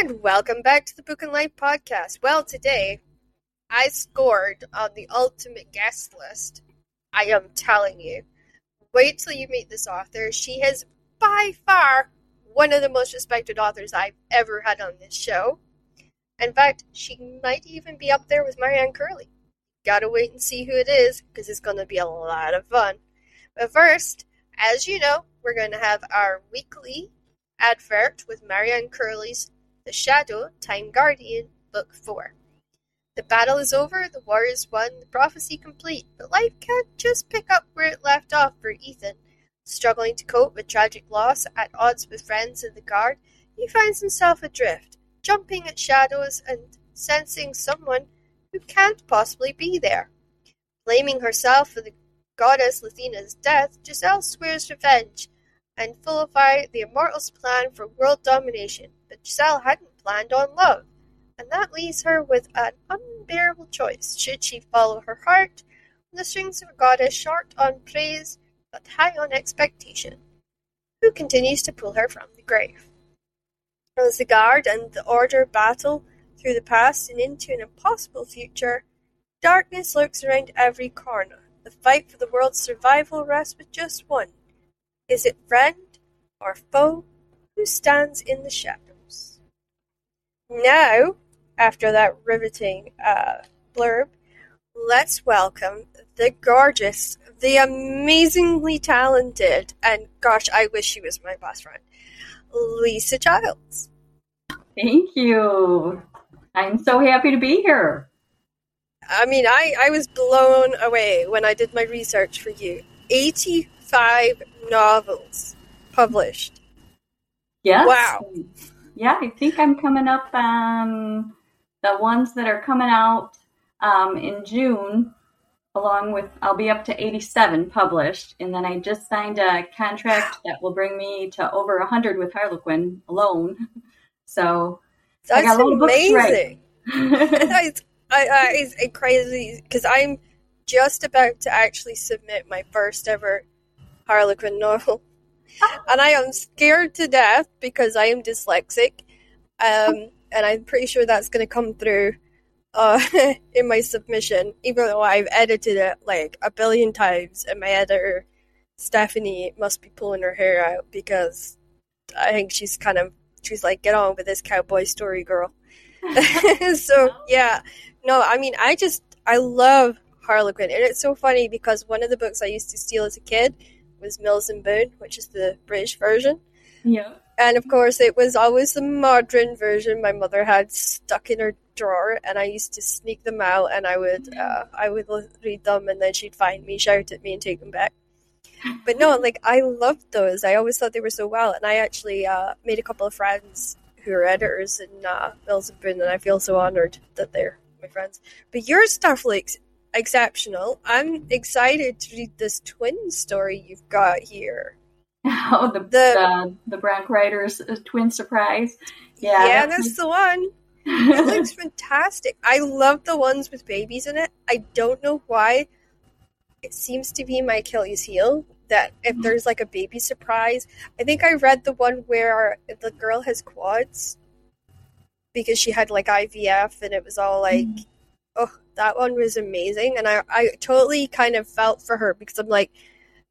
And welcome back to the Book and Life podcast. Well, today I scored on the ultimate guest list. I am telling you. Wait till you meet this author. She is by far one of the most respected authors I've ever had on this show. In fact, she might even be up there with Marianne Curley. Gotta wait and see who it is, because it's gonna be a lot of fun. But first, as you know, we're gonna have our weekly advert with Marianne Curley's The Shadow Time Guardian, Book 4. The battle is over, the war is won, the prophecy complete, but life can't just pick up where it left off for Ethan. Struggling to cope with tragic loss, at odds with friends in the guard, he finds himself adrift, jumping at shadows and sensing someone who can't possibly be there. Blaming herself for the goddess Lathenia's death, Giselle swears revenge and fulfill the immortals' plan for world domination, but Giselle hadn't planned on love, and that leaves her with an unbearable choice. Should she follow her heart, on the strings of a goddess short on praise but high on expectation, who continues to pull her from the grave? As the guard and the order battle through the past and into an impossible future, darkness lurks around every corner. The fight for the world's survival rests with just one is it friend or foe who stands in the shadows? Now, after that riveting uh, blurb, let's welcome the gorgeous, the amazingly talented, and gosh, I wish she was my best friend, Lisa Childs. Thank you. I'm so happy to be here. I mean, I, I was blown away when I did my research for you. 80 five novels published. Yes. Wow. Yeah, I think I'm coming up on the ones that are coming out um, in June, along with, I'll be up to 87 published. And then I just signed a contract that will bring me to over 100 with Harlequin alone. So that's amazing. that's I, I, it's crazy because I'm just about to actually submit my first ever Harlequin novel. and I am scared to death because I am dyslexic. Um, and I'm pretty sure that's going to come through uh, in my submission, even though I've edited it like a billion times, and my editor, Stephanie, must be pulling her hair out because I think she's kind of, she's like, get on with this cowboy story, girl. so, yeah. No, I mean, I just, I love Harlequin. And it's so funny because one of the books I used to steal as a kid was Mills and Boon, which is the British version. Yeah. And of course, it was always the modern version my mother had stuck in her drawer, and I used to sneak them out, and I would uh, I would read them, and then she'd find me, shout at me, and take them back. But no, like I loved those. I always thought they were so well, and I actually uh, made a couple of friends who are editors in uh, Mills and Boon, and I feel so honored that they're my friends. But your stuff looks exceptional. I'm excited to read this twin story you've got here. Oh, the the, the Bronc Riders uh, twin surprise. Yeah, yeah, that's, that's the one. it looks fantastic. I love the ones with babies in it. I don't know why. It seems to be my Achilles heel that if mm-hmm. there's like a baby surprise, I think I read the one where the girl has quads because she had like IVF and it was all like mm oh, that one was amazing. And I, I totally kind of felt for her because I'm like,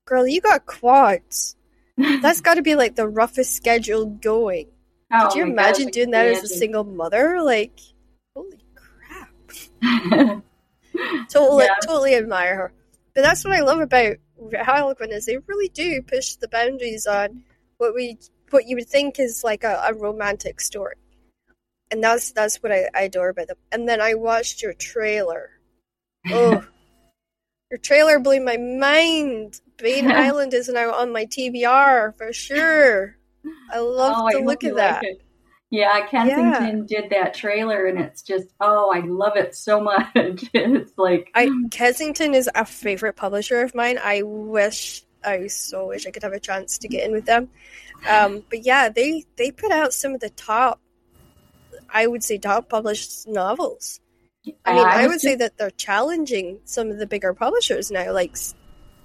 girl, you got quads. That's got to be like the roughest schedule going. Oh, Could you imagine doing that as a single mother? Like, holy crap. totally, yeah. totally admire her. But that's what I love about Harlequin is they really do push the boundaries on what we what you would think is like a, a romantic story and that's that's what I, I adore about them. And then I watched your trailer. Oh, your trailer blew my mind. Bane Island is now on my TBR for sure. I love oh, the I look of that. Like yeah, Kensington yeah. did that trailer, and it's just oh, I love it so much. it's like I Kensington is a favorite publisher of mine. I wish I so wish I could have a chance to get in with them. Um, but yeah, they they put out some of the top I would say top published novels. I mean, I, I would say that they're challenging some of the bigger publishers now, like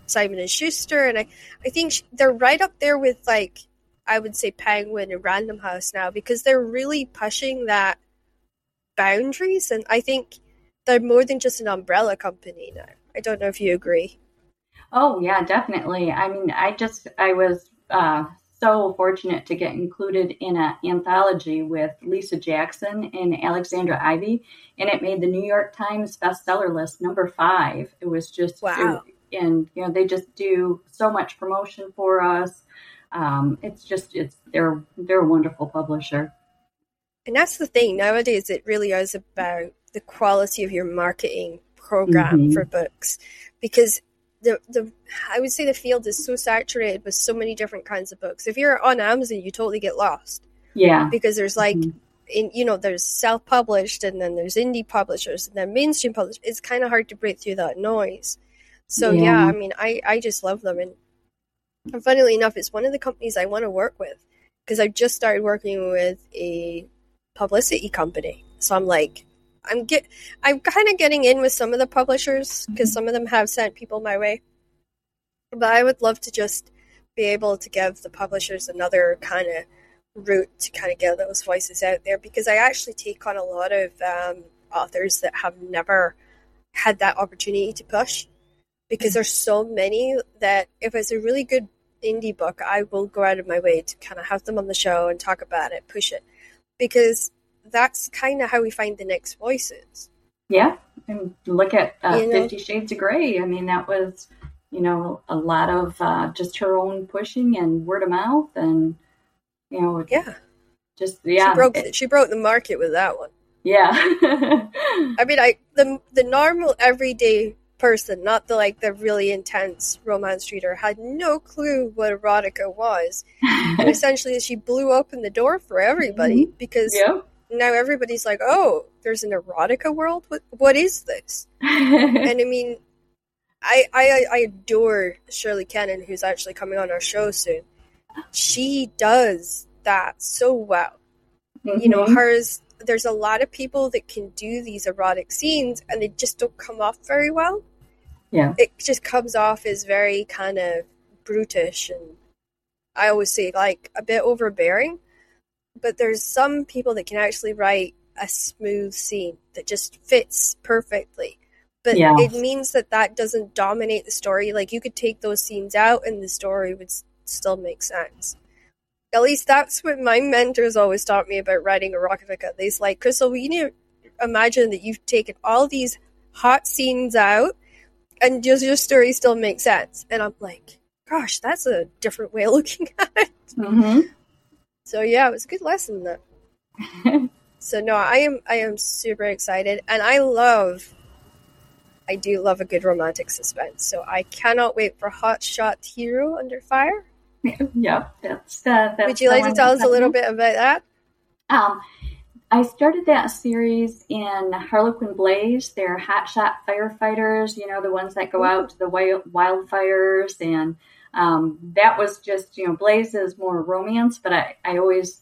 Simon and Schuster, and I, I think they're right up there with like I would say Penguin and Random House now because they're really pushing that boundaries, and I think they're more than just an umbrella company now. I don't know if you agree. Oh yeah, definitely. I mean, I just I was uh, so fortunate to get included in an anthology with Lisa Jackson and Alexandra Ivy, and it made the New York Times bestseller list number five. It was just wow, and you know they just do so much promotion for us. Um, it's just it's they're they're a wonderful publisher. And that's the thing nowadays. It really is about the quality of your marketing program mm-hmm. for books, because the the I would say the field is so saturated with so many different kinds of books. If you're on Amazon, you totally get lost. Yeah, because there's like. Mm-hmm. In, you know, there's self-published, and then there's indie publishers, and then mainstream publishers. It's kind of hard to break through that noise. So yeah. yeah, I mean, I I just love them, and and funnily enough, it's one of the companies I want to work with because I've just started working with a publicity company. So I'm like, I'm get, I'm kind of getting in with some of the publishers because some of them have sent people my way. But I would love to just be able to give the publishers another kind of route to kind of get those voices out there because I actually take on a lot of um, authors that have never had that opportunity to push because there's so many that if it's a really good indie book, I will go out of my way to kind of have them on the show and talk about it, push it, because that's kind of how we find the next voices. Yeah, and look at uh, you know? Fifty Shades of Grey. I mean, that was you know a lot of uh, just her own pushing and word of mouth, and you know, yeah, just yeah, she broke it, she broke the market with that one. Yeah, I mean, I the the normal everyday person, not the like the really intense romance reader, had no clue what erotica was. and essentially, she blew open the door for everybody mm-hmm. because yeah. Now everybody's like, "Oh, there's an erotica world. What what is this?" and I mean, I, I I adore Shirley Kennan, who's actually coming on our show soon. She does that so well. Mm-hmm. You know, mm-hmm. hers there's a lot of people that can do these erotic scenes and they just don't come off very well yeah it just comes off as very kind of brutish and i always say like a bit overbearing but there's some people that can actually write a smooth scene that just fits perfectly but yeah. it means that that doesn't dominate the story like you could take those scenes out and the story would still make sense at least that's what my mentors always taught me about writing a erotica. They's like, Crystal, we need to imagine that you've taken all these hot scenes out and does your story still make sense? And I'm like, gosh, that's a different way of looking at it. Mm-hmm. So yeah, it was a good lesson though. so no, I am I am super excited, and I love. I do love a good romantic suspense, so I cannot wait for Hot Shot Hero Under Fire. Yeah, that's, uh, that's Would you like to tell us a little bit about that? Um, I started that series in Harlequin Blaze. They're hotshot firefighters, you know, the ones that go out to the wild, wildfires. And um, that was just, you know, Blaze is more romance, but I, I always,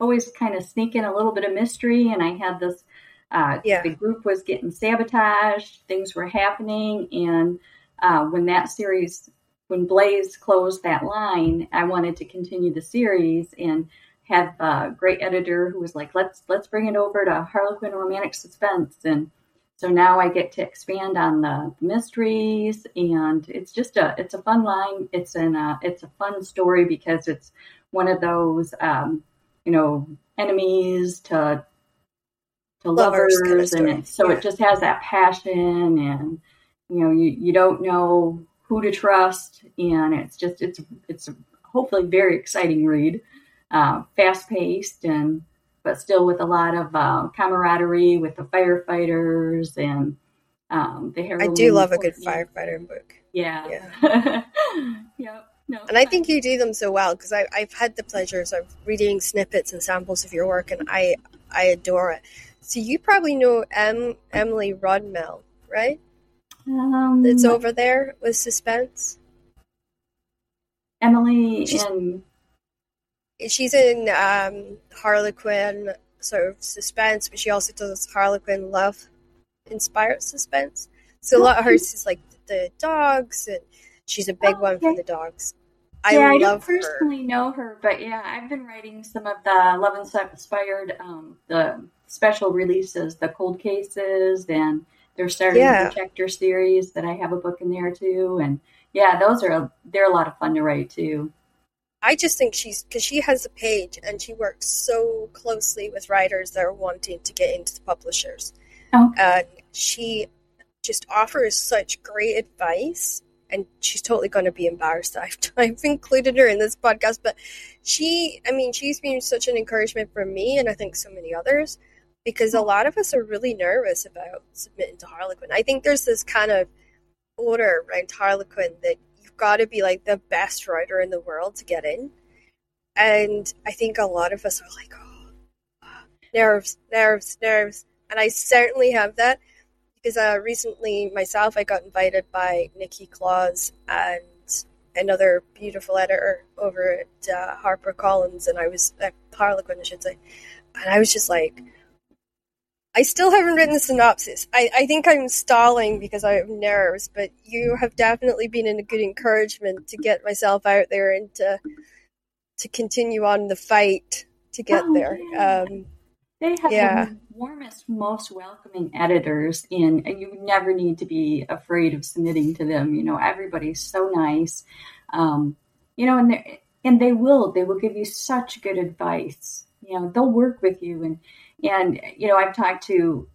always kind of sneak in a little bit of mystery. And I had this, uh, yeah. the group was getting sabotaged, things were happening. And uh, when that series, when Blaze closed that line, I wanted to continue the series. And had a great editor who was like, let's let's bring it over to Harlequin romantic suspense, and so now I get to expand on the mysteries, and it's just a it's a fun line. It's an uh, it's a fun story because it's one of those um, you know enemies to to lovers, lovers kind of and it, so yeah. it just has that passion, and you know you you don't know who to trust, and it's just it's it's hopefully very exciting read uh, fast paced and but still with a lot of uh, camaraderie with the firefighters and um, the heroine. I do love a good firefighter book. Yeah. Yeah. yep. No, and I think you do them so well because I've had the pleasures of reading snippets and samples of your work, and I I adore it. So you probably know M- Emily Rodmell, right? Um, That's over there with suspense. Emily She's, in she's in um, Harlequin sort of suspense, but she also does Harlequin love inspired suspense. So a lot of hers is like the dogs, and she's a big oh, one for the dogs. I yeah, I don't personally her. know her, but yeah, I've been writing some of the Love and Inspired, um, the special releases, the cold cases, and they're starting Yeah. the Protector series that I have a book in there too. And yeah, those are they're a lot of fun to write too. I just think she's because she has a page and she works so closely with writers that are wanting to get into the publishers. Oh. And she just offers such great advice. And she's totally going to be embarrassed that I've, I've included her in this podcast. But she, I mean, she's been such an encouragement for me and I think so many others because a lot of us are really nervous about submitting to Harlequin. I think there's this kind of order around Harlequin that got to be like the best writer in the world to get in. And I think a lot of us are like, oh, nerves, nerves, nerves. And I certainly have that because uh, recently myself, I got invited by Nikki Claus and another beautiful editor over at uh, HarperCollins, and I was at Harlequin, I should say. And I was just like, I still haven't written the synopsis. I, I think I'm stalling because I have nerves, but you have definitely been in a good encouragement to get myself out there and to to continue on the fight to get Oh, there. yeah. Um, They have Yeah. the warmest, most welcoming editors, and and you never need to be afraid of submitting to them. You know, everybody's so nice, um, you know, and they and they will they will give you such good advice. You know, they'll work with you, and and you know, I've talked to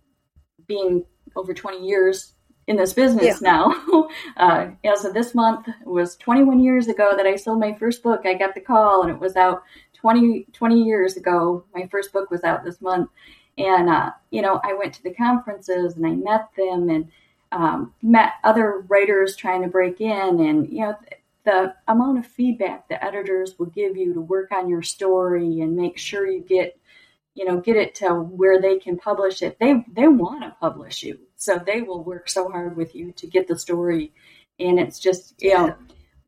being over twenty years in this business now. uh, as of this month it was 21 years ago that I sold my first book. I got the call, and it was out 20, 20 years ago. My first book was out this month. And, uh, you know, I went to the conferences and I met them and um, met other writers trying to break in. And, you know, the amount of feedback the editors will give you to work on your story and make sure you get, you know, get it to where they can publish it. They, they want to publish you. So they will work so hard with you to get the story. And it's just, you know,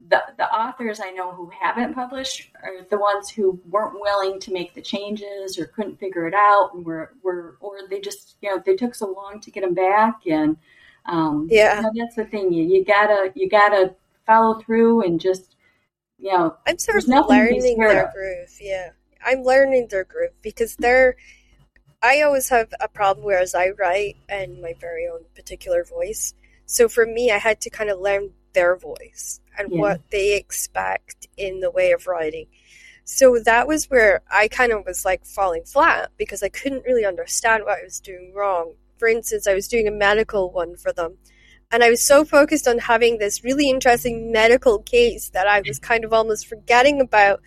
the, the authors I know who haven't published are the ones who weren't willing to make the changes or couldn't figure it out and were, were or they just you know they took so long to get them back and um, Yeah. you know, that's the thing you, you gotta you gotta follow through and just you know I'm sort of nothing to be learning their of. groove. Yeah, I'm learning their groove because they're. I always have a problem whereas I write in my very own particular voice. So for me, I had to kind of learn their voice and Yeah. what they expect in the way of writing. So that was where I kind of was like falling flat because I couldn't really understand what I was doing wrong. For instance, I was doing a medical one for them. And I was so focused on having this really interesting medical case that I was kind of almost forgetting about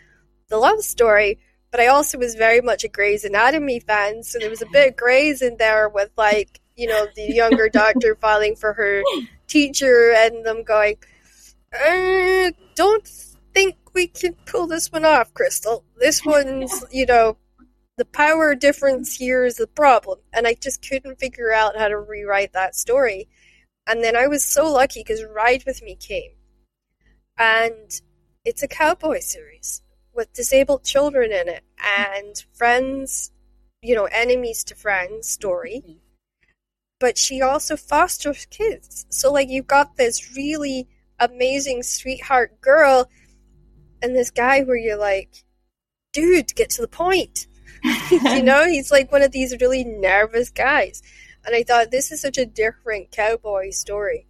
the love story. But I also was very much a Grey's Anatomy fan, so there was a bit of Grey's in there with like, you know, the younger doctor filing for her teacher and them going, uh, don't think we can pull this one off, Crystal. This one's, you know, the power difference here is the problem. And I just couldn't figure out how to rewrite that story. And then I was so lucky because Ride With Me came. And it's a cowboy series with disabled children in it and friends, you know, enemies to friends story. Mm-hmm. But she also fosters kids. So, like, you've got this really amazing sweetheart girl and this guy where you're like, dude, get to the point. you know, he's like one of these really nervous guys. And I thought this is such a different cowboy story.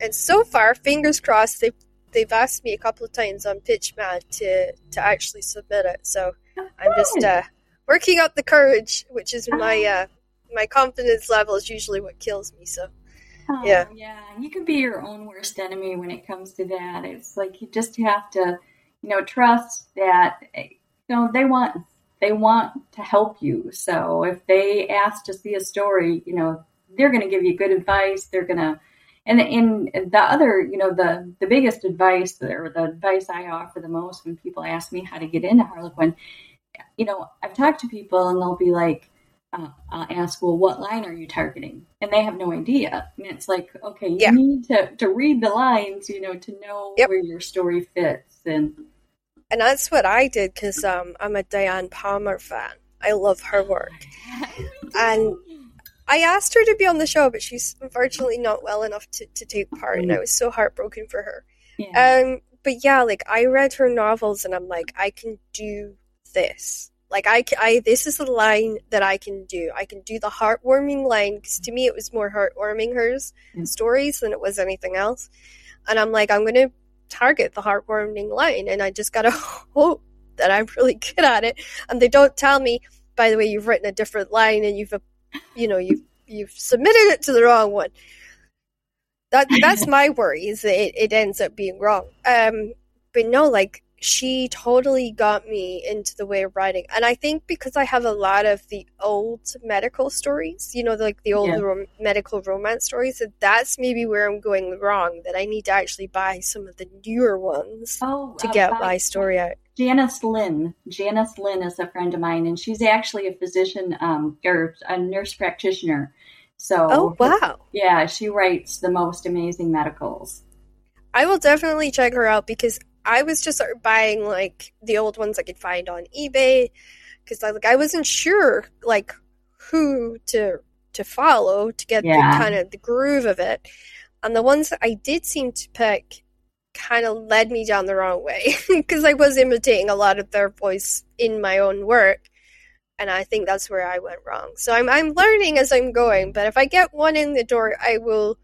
And so far, fingers crossed, they've they've asked me a couple of times on PitMad to to actually submit it. So I'm just uh, working up the courage, which is my uh, my confidence level is usually what kills me. So Oh, Yeah. yeah. You can be your own worst enemy when it comes to that. It's like you just have to, you know, trust that you know they want they want to help you. So if they ask to see a story, you know, they're going to give you good advice. They're going to and and the other, you know, the the biggest advice or the advice I offer the most when people ask me how to get into Harlequin, you know, I've talked to people and they'll be like, uh, I'll ask, well, what line are you targeting? And they have no idea. And it's like, okay, you Yeah. need to, to read the lines, you know, to know Yep. where your story fits. And and that's what I did because um, I'm a Diana Palmer fan. I love her work. And I asked her to be on the show, but she's unfortunately not well enough to, to take part, and I was so heartbroken for her. yeah. Um, but yeah, like I read her novels and I'm like, I can do this. Like I, I this is the line that I can do. I can do the heartwarming line because to me it was more heartwarming hers Mm. stories than it was anything else. And I'm like, I'm gonna target the heartwarming line, and I just gotta hope that I'm really good at it. And they don't tell me, by the way, you've written a different line and you've, you know, you've you've submitted it to the wrong one. That that's my worry is that it, it ends up being wrong. Um, but no, like she totally got me into the way of writing, and I think because I have a lot of the old medical stories, you know, like the old Yeah. rom- medical romance stories, that that's maybe where I'm going wrong. That I need to actually buy some of the newer ones Oh, to uh, get my story out. Janice Lynn. Janice Lynn is a friend of mine, and she's actually a physician um, or a nurse practitioner. So, Oh wow! yeah, she writes the most amazing medicals. I will definitely check her out because I was just buying like the old ones I could find on eBay because like I wasn't sure like who to to follow to get Yeah. the kind of the groove of it, and the ones that I did seem to pick kind of led me down the wrong way because I was imitating a lot of their voice in my own work. And I think that's where I went wrong. So I'm I'm learning as I'm going. But if I get one in the door, I will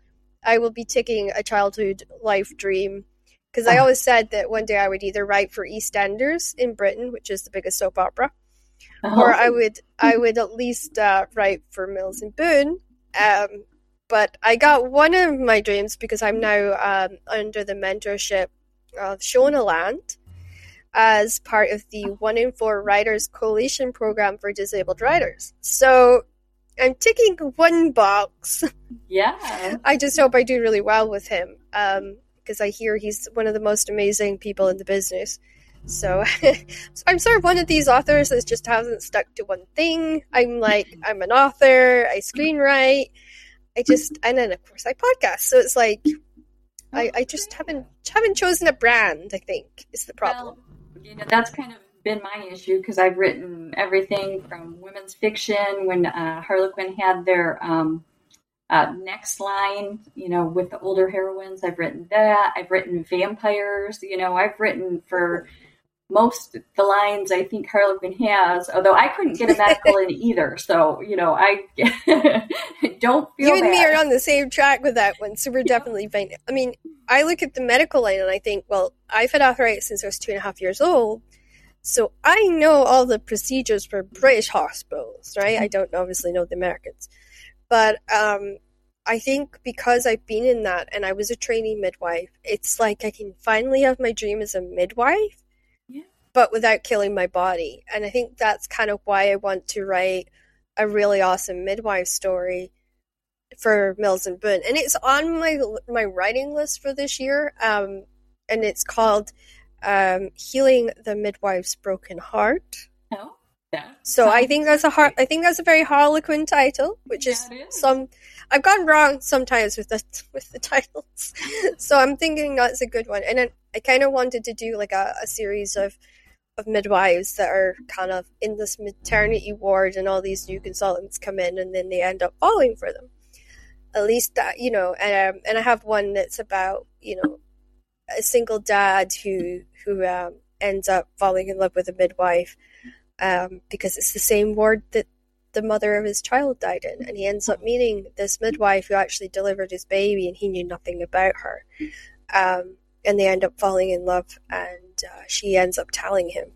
I will be taking a childhood life dream because I Ah. always said that one day I would either write for EastEnders in Britain, which is the biggest soap opera, or I would I would at least uh, write for Mills and Boon. Um, but I got one of my dreams because I'm now um, under the mentorship of Shona Land as part of the One in Four Writers Coalition program for disabled writers. So I'm ticking one box. yeah. I just hope I do really well with him because I hear he's one of the most amazing people in the business. So, I'm sort of one of these authors that just hasn't stuck to one thing. I'm like I'm an author, I screenwrite, I just and then of course I podcast. So it's like I, I just haven't haven't chosen a brand. I think is the problem. Well, you know, that's kind of been my issue because I've written everything from women's fiction when uh, Harlequin had their um, uh, next line, you know, with the older heroines. I've written that. I've written vampires. You know, I've written for most of the lines I think Harlequin has, although I couldn't get a medical in either. So, you know, I don't feel you and me are on the same track with that one, so we're definitely fine. I mean, I look at the medical line and I think, well, I've had arthritis since I was two and a half years old, so I know all the procedures for British hospitals, right? I don't obviously know the Americans, but um, I think because I've been in that and I was a trainee midwife, it's like I can finally have my dream as a midwife, Yeah. but without killing my body. And I think that's kind of why I want to write a really awesome midwife story for Mills and Boon, and it's on my my writing list for this year. Um, and it's called um, "Healing the Midwife's Broken Heart." Yeah. So I think that's a har- I think that's a very Harlequin title, which is Yeah, it is. some. I've gone wrong sometimes with the with the titles, so I'm thinking that's a good one. And then I kind of wanted to do like a, a series of of midwives that are kind of in this maternity ward, and all these new consultants come in, and then they end up falling for them. At least that you know, and um, and I have one that's about you know a single dad who who um, ends up falling in love with a midwife um, because it's the same ward that the mother of his child died in, and he ends up meeting this midwife who actually delivered his baby, and he knew nothing about her. Um, and they end up falling in love, and uh, she ends up telling him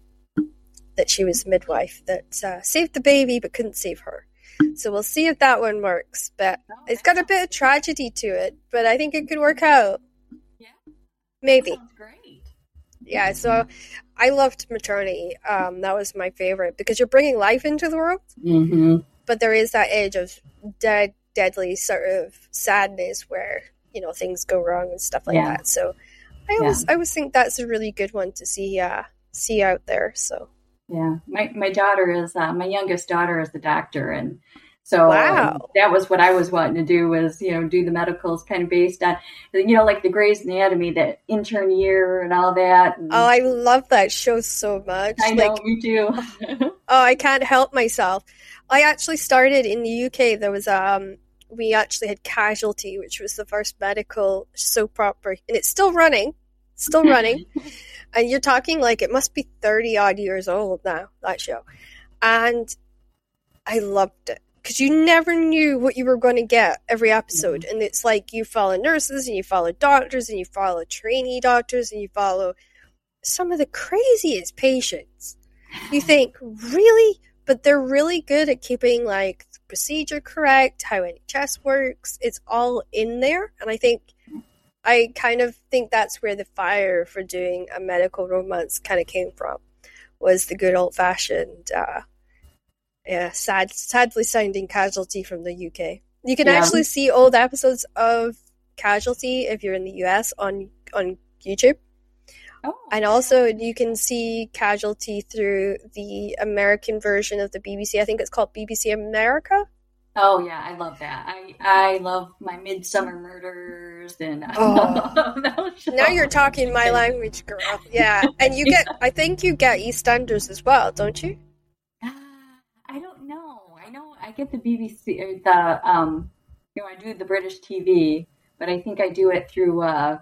that she was midwife that uh, saved the baby but couldn't save her. So we'll see if that one works. But it's got a bit of tragedy to it, but I think it could work out. Yeah. Maybe. Great. Yeah, so I loved maternity. Um, that was my favorite because you're bringing life into the world, Mm-hmm. but there is that edge of dead, deadly sort of sadness where you know things go wrong and stuff like Yeah. that. So I always, I always think that's a really good one to see, uh, see out there. So Yeah, my my daughter is uh, my youngest daughter is a doctor, and so Wow. um, that was what I was wanting to do was you know do the medicals kind of based on you know like the Grey's Anatomy, that intern year and all that. And oh, I love that show so much. I know Like, me too. oh, I can't help myself. I actually started in the UK. There was um, we actually had Casualty, which was the first medical soap opera, and it's still running. still running. and you're talking like it must be 30 odd years old now, that show. And I loved it because you never knew what you were going to get every episode. Mm-hmm. And it's like you follow nurses and you follow doctors and you follow trainee doctors and you follow some of the craziest patients. You think, really? But they're really good at keeping like the procedure correct, how NHS works. It's all in there. And I think I kind of think that's where the fire for doing a medical romance kind of came from, was the good old fashioned, uh, yeah, sad, sadly sounding casualty from the UK. You can yeah. actually see old episodes of Casualty if you're in the US on on YouTube. Oh. And also, you can see Casualty through the American version of the BBC. I think it's called BBC America. Oh yeah, I love that. I I love my Midsomer Murders and oh. now you're talking my language, girl. Yeah, and you get I think you get EastEnders as well, don't you? Uh, I don't know. I know I get the BBC or the um you know I do the British TV, but I think I do it through uh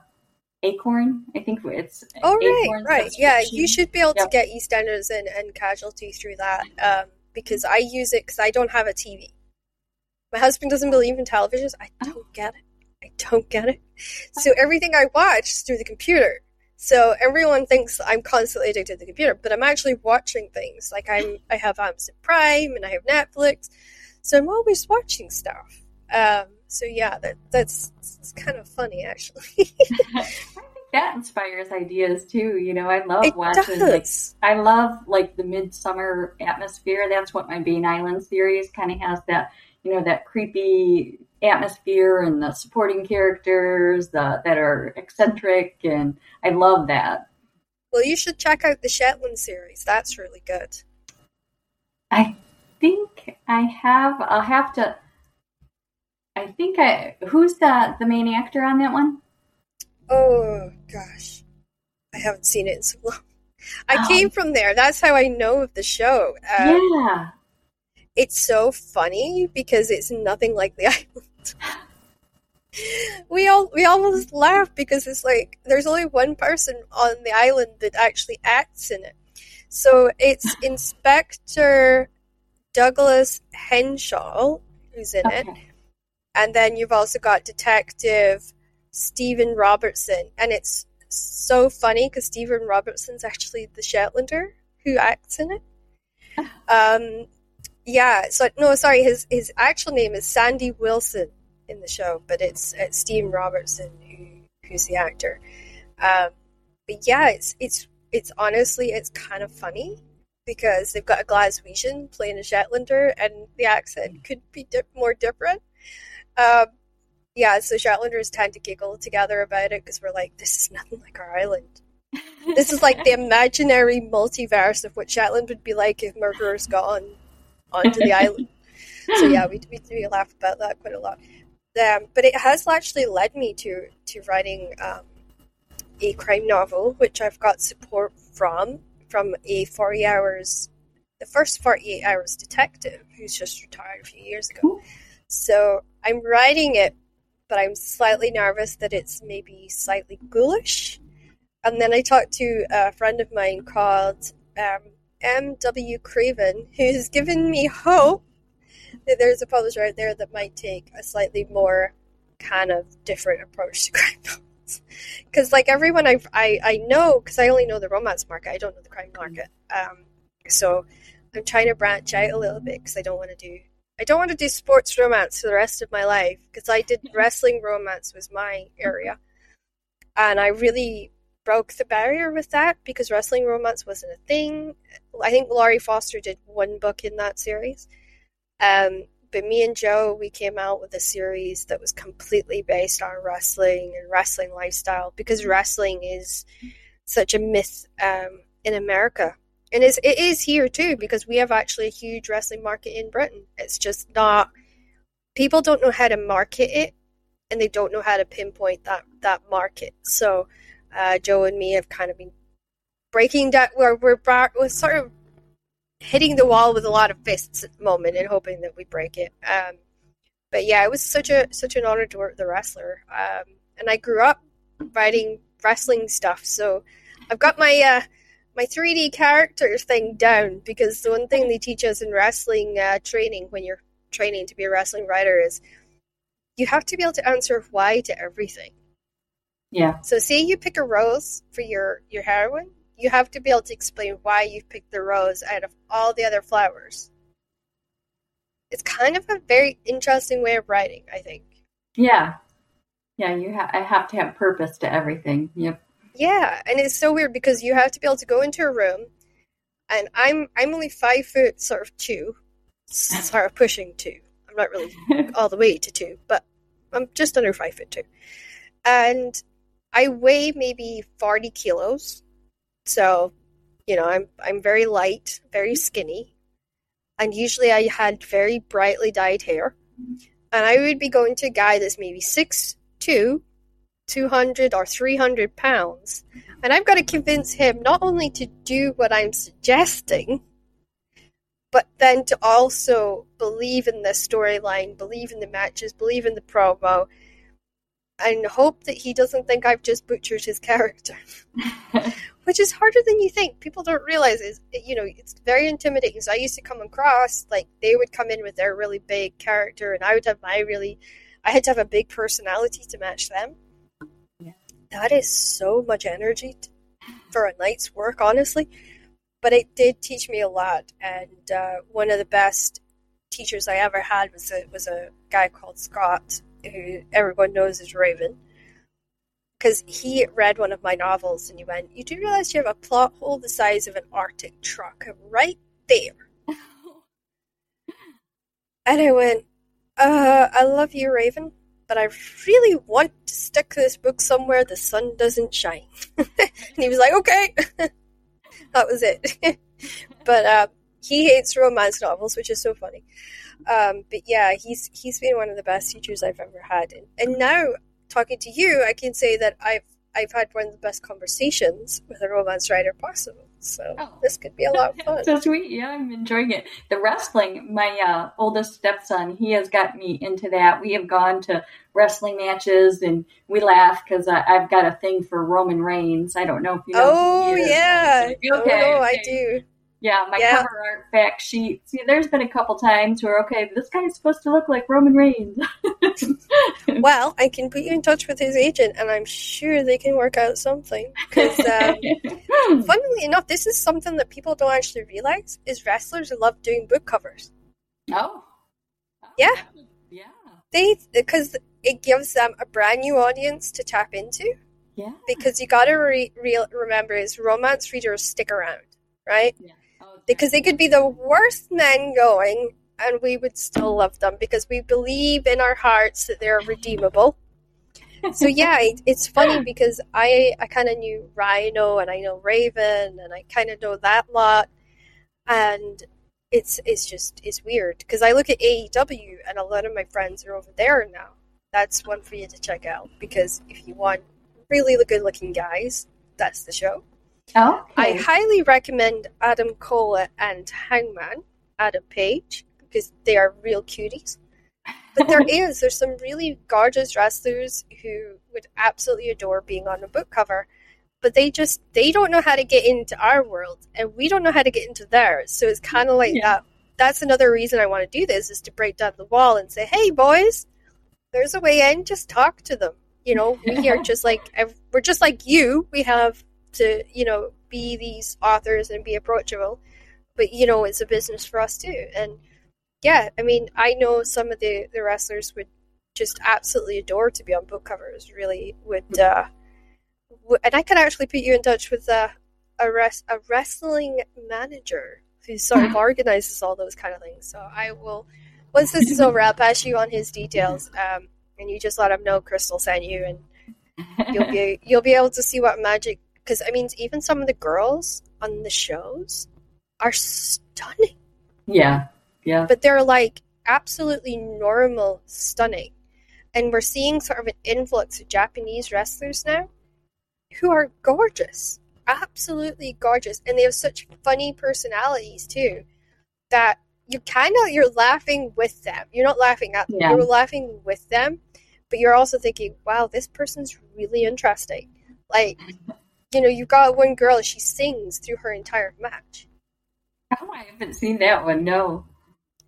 Acorn. I think it's oh right, right. Yeah, you should be able yep. to get EastEnders and and Casualty through that um, because I use it because I don't have a TV. My husband doesn't believe in televisions. I oh. don't get it. I don't get it. So everything I watch is through the computer. So everyone thinks I'm constantly addicted to the computer, but I'm actually watching things. Like I'm, I have Amazon Prime and I have Netflix, so I'm always watching stuff. Um, so yeah, that that's it's kind of funny actually. I think that inspires ideas too. You know, I love it watching. Like, I love like the Midsomer atmosphere. That's what my Bane Island series kind of has. That you know that creepy atmosphere and the supporting characters that are eccentric and I love that. Well, you should check out the Shetland series. That's really good. I think I have I'll have to I think I who's the the main actor on that one? Oh gosh. I haven't seen it in so long. I oh. came from there. That's how I know of the show. Um, yeah it's so funny because it's nothing like the island. we all we almost laugh because it's like there's only one person on the island that actually acts in it. So it's Inspector Douglas Henshall who's in okay. it. And then you've also got Detective Steven Robertson. And it's so funny because Steven Robertson's actually the Shetlander who acts in it. Um, yeah, so no, sorry, his his actual name is Sandy Wilson in the show, but it's it's Steve Robertson who who's the actor. Um, but yeah, it's it's it's honestly it's kind of funny because they've got a Glaswegian playing a Shetlander, and the accent could be di- more different. Um, yeah, so Shetlanders tend to giggle together about it because we're like, this is nothing like our island. this is like the imaginary multiverse of what Shetland would be like if murderers got on onto the island. So yeah, we, we, we laugh about that quite a lot. Um, but it has actually led me to to writing um, a crime novel, which I've got support from from a forty hours, the first forty eight hours detective who's just retired a few years ago. So I'm writing it, but I'm slightly nervous that it's maybe slightly ghoulish. And then I talked to a friend of mine called um, M.W. Craven, who's given me hope that there's a publisher out there that might take a slightly more kind of different approach to crime novels. Because, like everyone I've, i I know, because I only know the romance market, I don't know the crime market. Um, so I'm trying to branch out a little bit because I don't want to do I don't want to do sports romance for the rest of my life because I did wrestling romance was my area, and I really broke the barrier with that because wrestling romance wasn't a thing. I think Lori Foster did one book in that series. Um, but me and Joe, we came out with a series that was completely based on wrestling and wrestling lifestyle because wrestling is such a myth um, in America. And it's, it is here too because we have actually a huge wrestling market in Britain. It's just not, people don't know how to market it and they don't know how to pinpoint that, that market. So uh, Joe and me have kind of been breaking that. We're we're, we're sort of hitting the wall with a lot of fists at the moment and hoping that we break it. Um, but yeah, it was such a such an honor to work with the wrestler. Um, and I grew up writing wrestling stuff. So I've got my uh, my 3D character thing down because the one thing they teach us in wrestling uh, training when you're training to be a wrestling writer is you have to be able to answer why to everything. Yeah. So say you pick a rose for your your heroine, you have to be able to explain why you picked the rose out of all the other flowers. It's kind of a very interesting way of writing, I think. Yeah. Yeah, you ha- I have to have purpose to everything. Yep. Yeah, and it's so weird because you have to be able to go into a room, and I'm I'm only five foot sort of two, sort of pushing two. I'm not really all the way to two, but I'm just under five foot two, and I weigh maybe forty kilos, so you know I'm I'm very light, very skinny, and usually I had very brightly dyed hair, and I would be going to a guy that's maybe six two 200 or 300 pounds. And I've got to convince him not only to do what I'm suggesting, but then to also believe in the storyline, believe in the matches, believe in the promo, and hope that he doesn't think I've just butchered his character. Which is harder than you think. People don't realize is you know it's very intimidating. So I used to come across like they would come in with their really big character, and I would have my really, I had to have a big personality to match them that is so much energy t- for a night's work, honestly. But it did teach me a lot, and uh, one of the best teachers I ever had was a was a guy called Scott, who everyone knows as Raven, because he read one of my novels and he went, "You do realize you have a plot hole the size of an Arctic truck right there?" and I went, uh, "I love you, Raven." but I really want to stick this book somewhere the sun doesn't shine. and he was like, okay. that was it. but uh, he hates romance novels, which is so funny. Um, but yeah, he's he's been one of the best teachers I've ever had. And, and now, talking to you, I can say that I've I've had one of the best conversations with a romance writer possible. So oh. this could be a lot of fun. so sweet. Yeah, I'm enjoying it. The wrestling, my uh, oldest stepson, he has got me into that. We have gone to wrestling matches and we laugh because I've got a thing for Roman Reigns. I don't know if you know. Oh, yeah. okay, oh, okay. I do. Yeah, my yeah. cover art fact sheet. See, there's been a couple times where, okay, this guy's supposed to look like Roman Reigns. well, I can put you in touch with his agent, and I'm sure they can work out something. Because, um, funnily enough, this is something that people don't actually realize: is wrestlers love doing book covers. Oh, oh yeah, yeah. They because it gives them a brand new audience to tap into. Yeah. Because you got to re- re- remember, is romance readers stick around, right? Yeah because they could be the worst men going and we would still love them because we believe in our hearts that they're redeemable. so yeah, it, it's funny because I I kind of knew Rhino and I know Raven and I kind of know that lot, and it's it's just it's weird because I look at AEW and a lot of my friends are over there now. That's one for you to check out because if you want really good looking guys, that's the show. Oh, okay. I highly recommend Adam Cole and Hangman, Adam Page, because they are real cuties. But there is, there's some really gorgeous wrestlers who would absolutely adore being on a book cover. But they just they don't know how to get into our world and we don't know how to get into theirs. So it's kinda like yeah. that. That's another reason I want to do this is to break down the wall and say, Hey boys, there's a way in, just talk to them. You know, we are just like we're just like you. We have to you know be these authors and be approachable but you know it's a business for us too and yeah i mean i know some of the the wrestlers would just absolutely adore to be on book covers really would uh w- and i could actually put you in touch with a a, res- a wrestling manager who sort of organizes all those kind of things. So i will once this is over i'll pass you on his details um and you just let him know crystal sent you and you'll be you'll be able to see what magic because I mean, even some of the girls on the shows are stunning. Yeah, yeah. But they're like absolutely normal, stunning. And we're seeing sort of an influx of Japanese wrestlers now who are gorgeous, absolutely gorgeous, and they have such funny personalities too that you kind of you're laughing with them. You're not laughing at them. Yeah. You're laughing with them, but you're also thinking, "Wow, this person's really interesting." Like, you know, you've got one girl, she sings through her entire match. Oh, I haven't seen that one. No.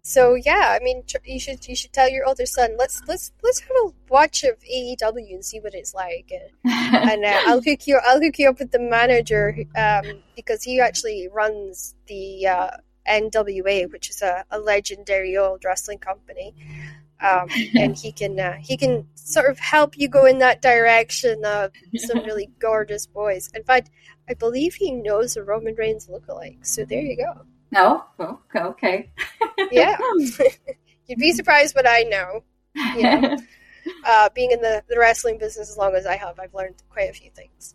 So yeah, I mean, tr- you should you should tell your older son. Let's let's let's have a watch of AEW and see what it's like. And, and uh, I'll hook you I'll hook you up with the manager um, because he actually runs the uh, NWA, which is a, a legendary old wrestling company. Um, and he can uh, he can sort of help you go in that direction of some really gorgeous boys. In fact, I believe he knows a Roman Reigns lookalike. So there you go. No. Oh, okay. Yeah, you'd be surprised what I know. Yeah. Uh, being in the, the wrestling business as long as I have, I've learned quite a few things.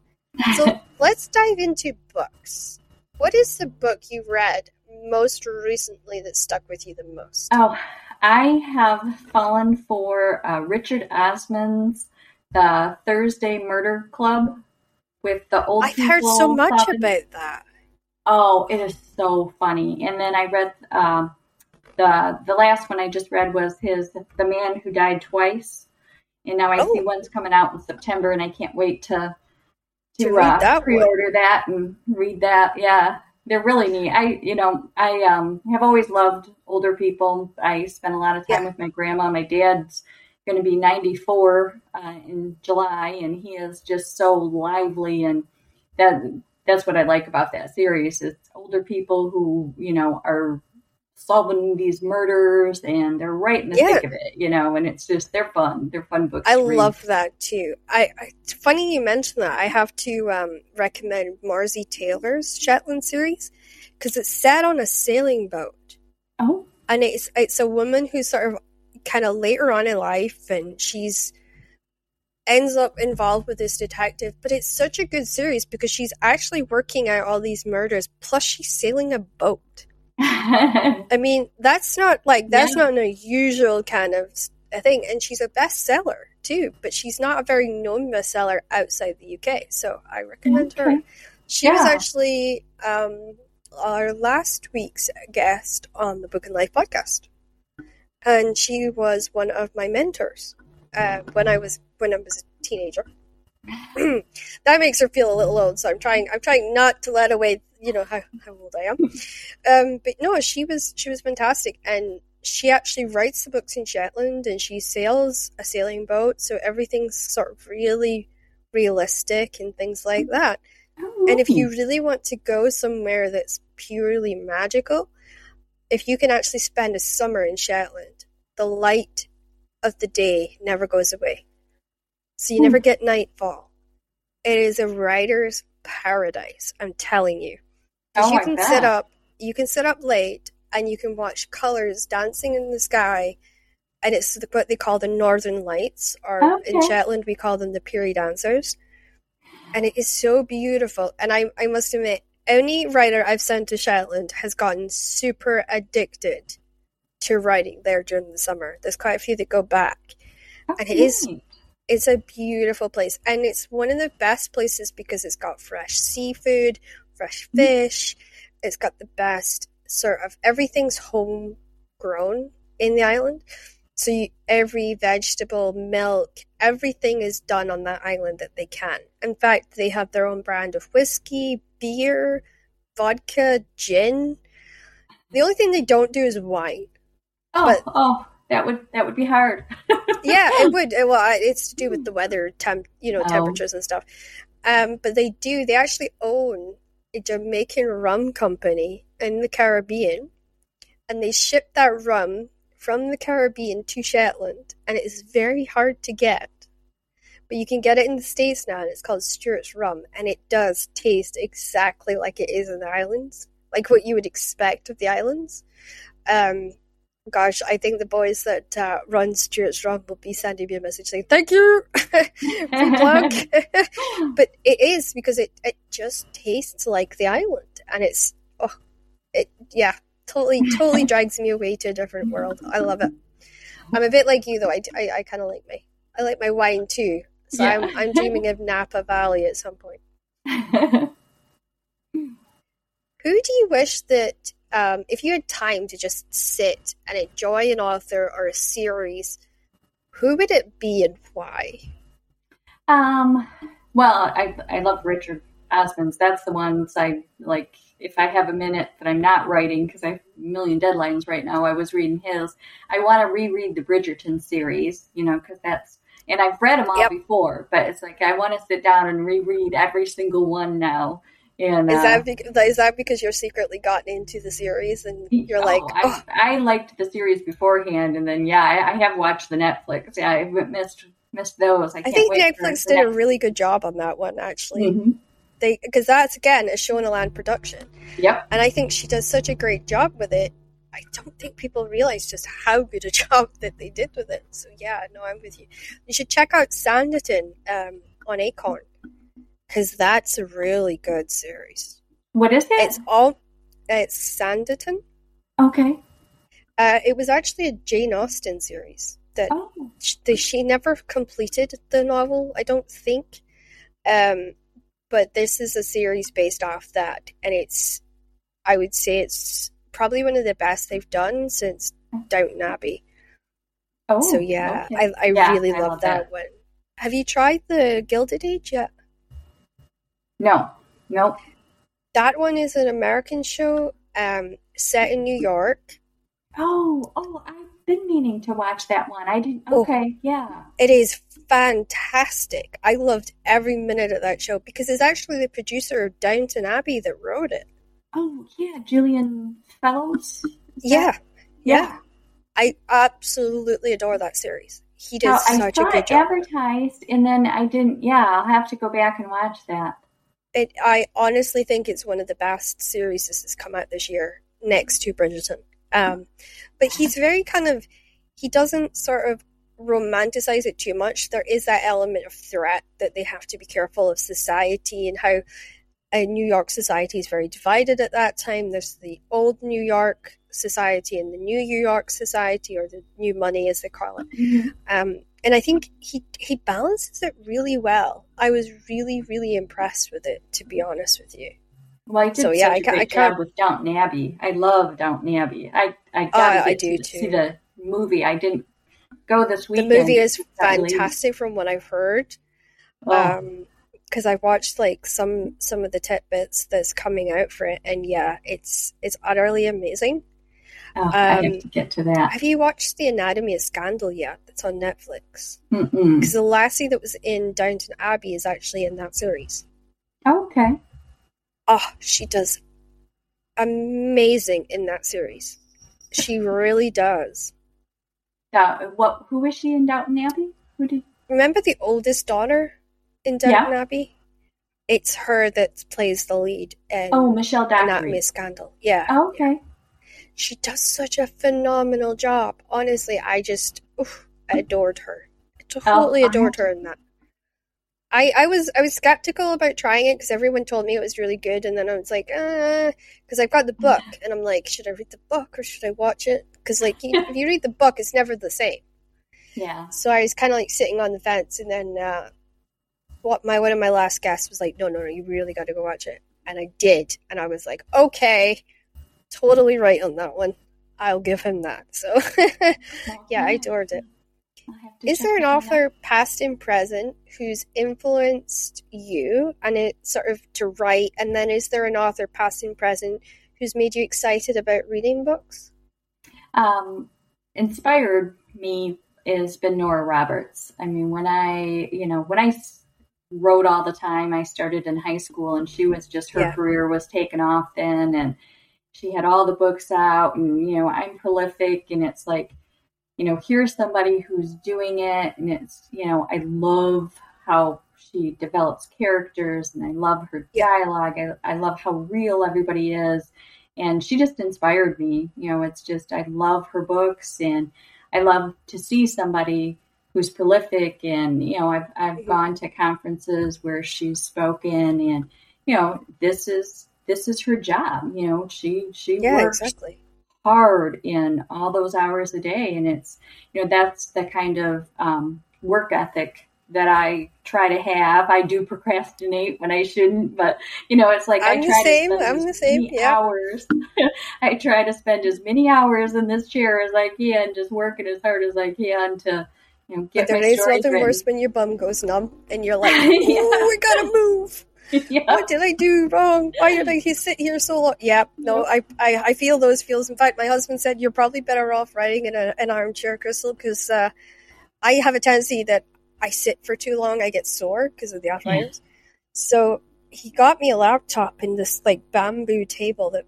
So let's dive into books. What is the book you read most recently that stuck with you the most? Oh, I have fallen for uh, Richard Osman's The Thursday Murder Club with the old I've heard so much about that. Oh, it is so funny. And then I read um, the the last one I just read was his The Man Who Died Twice. And now I see Oh. one's coming out in September, and I can't wait to to, To uh, that pre-order that and read that. Yeah, they're really neat. I you know I um have always loved older people. I spent a lot of time Yeah. with my grandma. My dad's going to be 94 uh, in July, and he is just so lively and that that's what I like about that series. It's older people who you know are solving these murders and they're right in the Yeah. thick of it, you know, and it's just they're fun. They're fun books. I to read. love that too. I, I it's funny you mention that. I have to um, recommend Marsali Taylor's Shetland series because it's set on a sailing boat. Oh, and it's it's a woman who's sort of kind of later on in life and she's ends up involved with this detective but it's such a good series because she's actually working out all these murders plus she's sailing a boat i mean that's not like that's Yeah. not an unusual kind of thing and she's a bestseller too but she's not a very known bestseller outside the uk so i recommend her Okay. she was actually um, our last week's guest on the Book and Life podcast, and she was one of my mentors uh, when I was when I was a teenager. that makes her feel a little old, so I'm trying. I'm trying not to let away, you know, how, how old I am. Um, but no, she was she was fantastic, and she actually writes the books in Shetland, and she sails a sailing boat, so everything's sort of really realistic and things like that. And if you really want to go somewhere that's purely magical, if you can actually spend a summer in Shetland, the light of the day never goes away. So you Hmm. never get nightfall. It is a writer's paradise, I'm telling you. Oh, you can bet. sit up you can sit up late and you can watch colors dancing in the sky and it's the- what they call the northern lights or in Shetland we call them the Merry dancers and it is so beautiful. And I, I must admit, any writer I've sent to Shetland has gotten super addicted to riding there during the summer. There's quite a few that go back. and it is- Okay. It's a beautiful place, and it's one of the best places because it's got fresh seafood, fresh mm-hmm. fish. It's got the best sort of everything's homegrown in the island. So you, every vegetable, milk, everything is done on that island that they can. In fact, they have their own brand of whiskey, beer, vodka, gin. The only thing they don't do is wine. Oh, but- oh, that would that would be hard. yeah, it would. Well, it's to do with the weather, temp, you know, Oh. temperatures and stuff. Um, but they do. They actually own a Jamaican rum company in the Caribbean, and they ship that rum from the Caribbean to Shetland, and it is very hard to get. But you can get it in the states now, and it's called Stewart's rum, and it does taste exactly like it is in the islands, like what you would expect of the islands. Um, gosh, I think the boys that uh, run Stuart's Rum will be sending me a message saying thank you for plug. but it is because it, it just tastes like the island, and it's oh, it yeah, totally totally drags me away to a different world. I love it. I'm a bit like you though. I, I, I kind of like my I like my wine too. So Yeah. I'm I'm dreaming of Napa Valley at some point. Who do you wish that, um, if you had time to just sit and enjoy an author or a series, who would it be and why? um, Well, I I love Richard Osman's. That's the ones I like. If I have a minute that I'm not writing because I have a million deadlines right now, I was reading his. I want to reread the Bridgerton series, you know, because that's and I've read them all Yep. before, but it's like I want to sit down and reread every single one now. And Is uh, that bec- is that because you're secretly gotten into the series and you're like, oh, oh, I, I liked the series beforehand, and then yeah, I, I have watched the Netflix. Yeah, I haven't missed missed those. I, I think Netflix did a really good job on that one actually. Mhm. They because that's again a Shondaland production, Yep. and I think she does such a great job with it. I don't think people realize just how good a job that they did with it. So yeah, no, I'm with you. You should check out Sanditon um, on Acorn because that's a really good series. What is it? It's all it's Sanditon. okay. Uh, it was actually a Jane Austen series that Oh, sh- they, she never completed the novel, I don't think. Um, but this is a series based off that, and it's, I would say it's probably one of the best they've done since Downton Abbey. oh. so yeah, okay. I, I Yeah, really I love love that, that. one. Have you tried the Gilded Age yet? No, no. That one is an American show um, set in New York. Oh, oh, I've been meaning to watch that one. I didn't. Oh. Okay, yeah. It is fantastic. I loved every minute of that show because it's actually the producer of Downton Abbey that wrote it. Oh, yeah. Julian Fellowes. Is that- Yeah, yeah. yeah. I absolutely adore that series. He Now, does I such a saw good it job. advertised, and then I didn't. Yeah, I'll have to go back and watch that. It, I honestly think it's one of the best series that's come out this year, next to Bridgerton. Um, but he's very kind of, he doesn't sort of romanticize it too much. There is that element of threat that they have to be careful of society and how uh, New York society is very divided at that time. There's the old New York society and the new New York society, or the new money as they call it. Um, and I think he he balances it really well. I was really really impressed with it, to be honest with you. Well, I did So, yeah, such I great I job with Downton Abbey. I love Downton Abbey. I I got Uh, to I do to too. see the movie. I didn't go this weekend. The movie is fantastic from what I've heard. Oh, Um, because I've watched like some some of the tidbits that's coming out for it, and yeah, it's it's utterly amazing. Oh, I um, have to get to that. Have you watched the Anatomy of Scandal yet? That's on Netflix. Because the lassie that was in Downton Abbey is actually in that series. Okay. Oh, she does amazing in that series. She really does. Uh, what? Who is she in Downton Abbey? Who did? Remember the oldest daughter in Downton Abbey? It's her that plays the lead in Oh, Michelle Anatomy Dockery. of Scandal. Yeah. Oh, okay. She does such a phenomenal job. Honestly, I just oof, adored her. I totally I adored her in that. I, I was I was skeptical about trying it because everyone told me it was really good, and then I was like, uh, because I've got the book, and I'm like, should I read the book or should I watch it? Because like, you, if you read the book, it's never the same. Yeah. So I was kind of like sitting on the fence, and then uh, what my one of my last guests was like, no, no, no, you really got to go watch it, and I did, and I was like, okay, totally right on that one. I'll give him that. So yeah, I adored it. I'll have to Is there an author, past and present, who's influenced you and it sort of to write? And then is there an author, past and present, who's made you excited about reading books? um, inspired me has been Nora Roberts. I mean, when I, you know, when I wrote all the time, I started in high school and she was just, her Yeah. career was taken off then and she had all the books out and, you know, I'm prolific and it's like, you know, here's somebody who's doing it and it's, you know, I love how she develops characters and I love her dialogue. I, I love how real everybody is and she just inspired me. You know, it's just I love her books, and I love to see somebody who's prolific. And you know, I've I've Mhm. gone to conferences where she's spoken, and you know, this is this is her job. You know, she she Yeah, works exactly. hard in all those hours a day, and it's you know that's the kind of um, work ethic that I try to have. I do procrastinate when I shouldn't, but you know, it's like I'm I the same, to spend I'm the same, yeah. hours. I try to spend as many hours in this chair as I can, just working as hard as I can to, You know, get there my is nothing written. worse when your bum goes numb and you're like, Yeah. oh, we gotta move. yeah. What did I do wrong? Why did I sit here so long? Yeah, no, I, I, I feel those feels. In fact, my husband said you're probably better off riding in a, an armchair, Crystal, because uh, I have a tendency that I sit for too long, I get sore because of the arthritis. So he got me a laptop in this like bamboo table that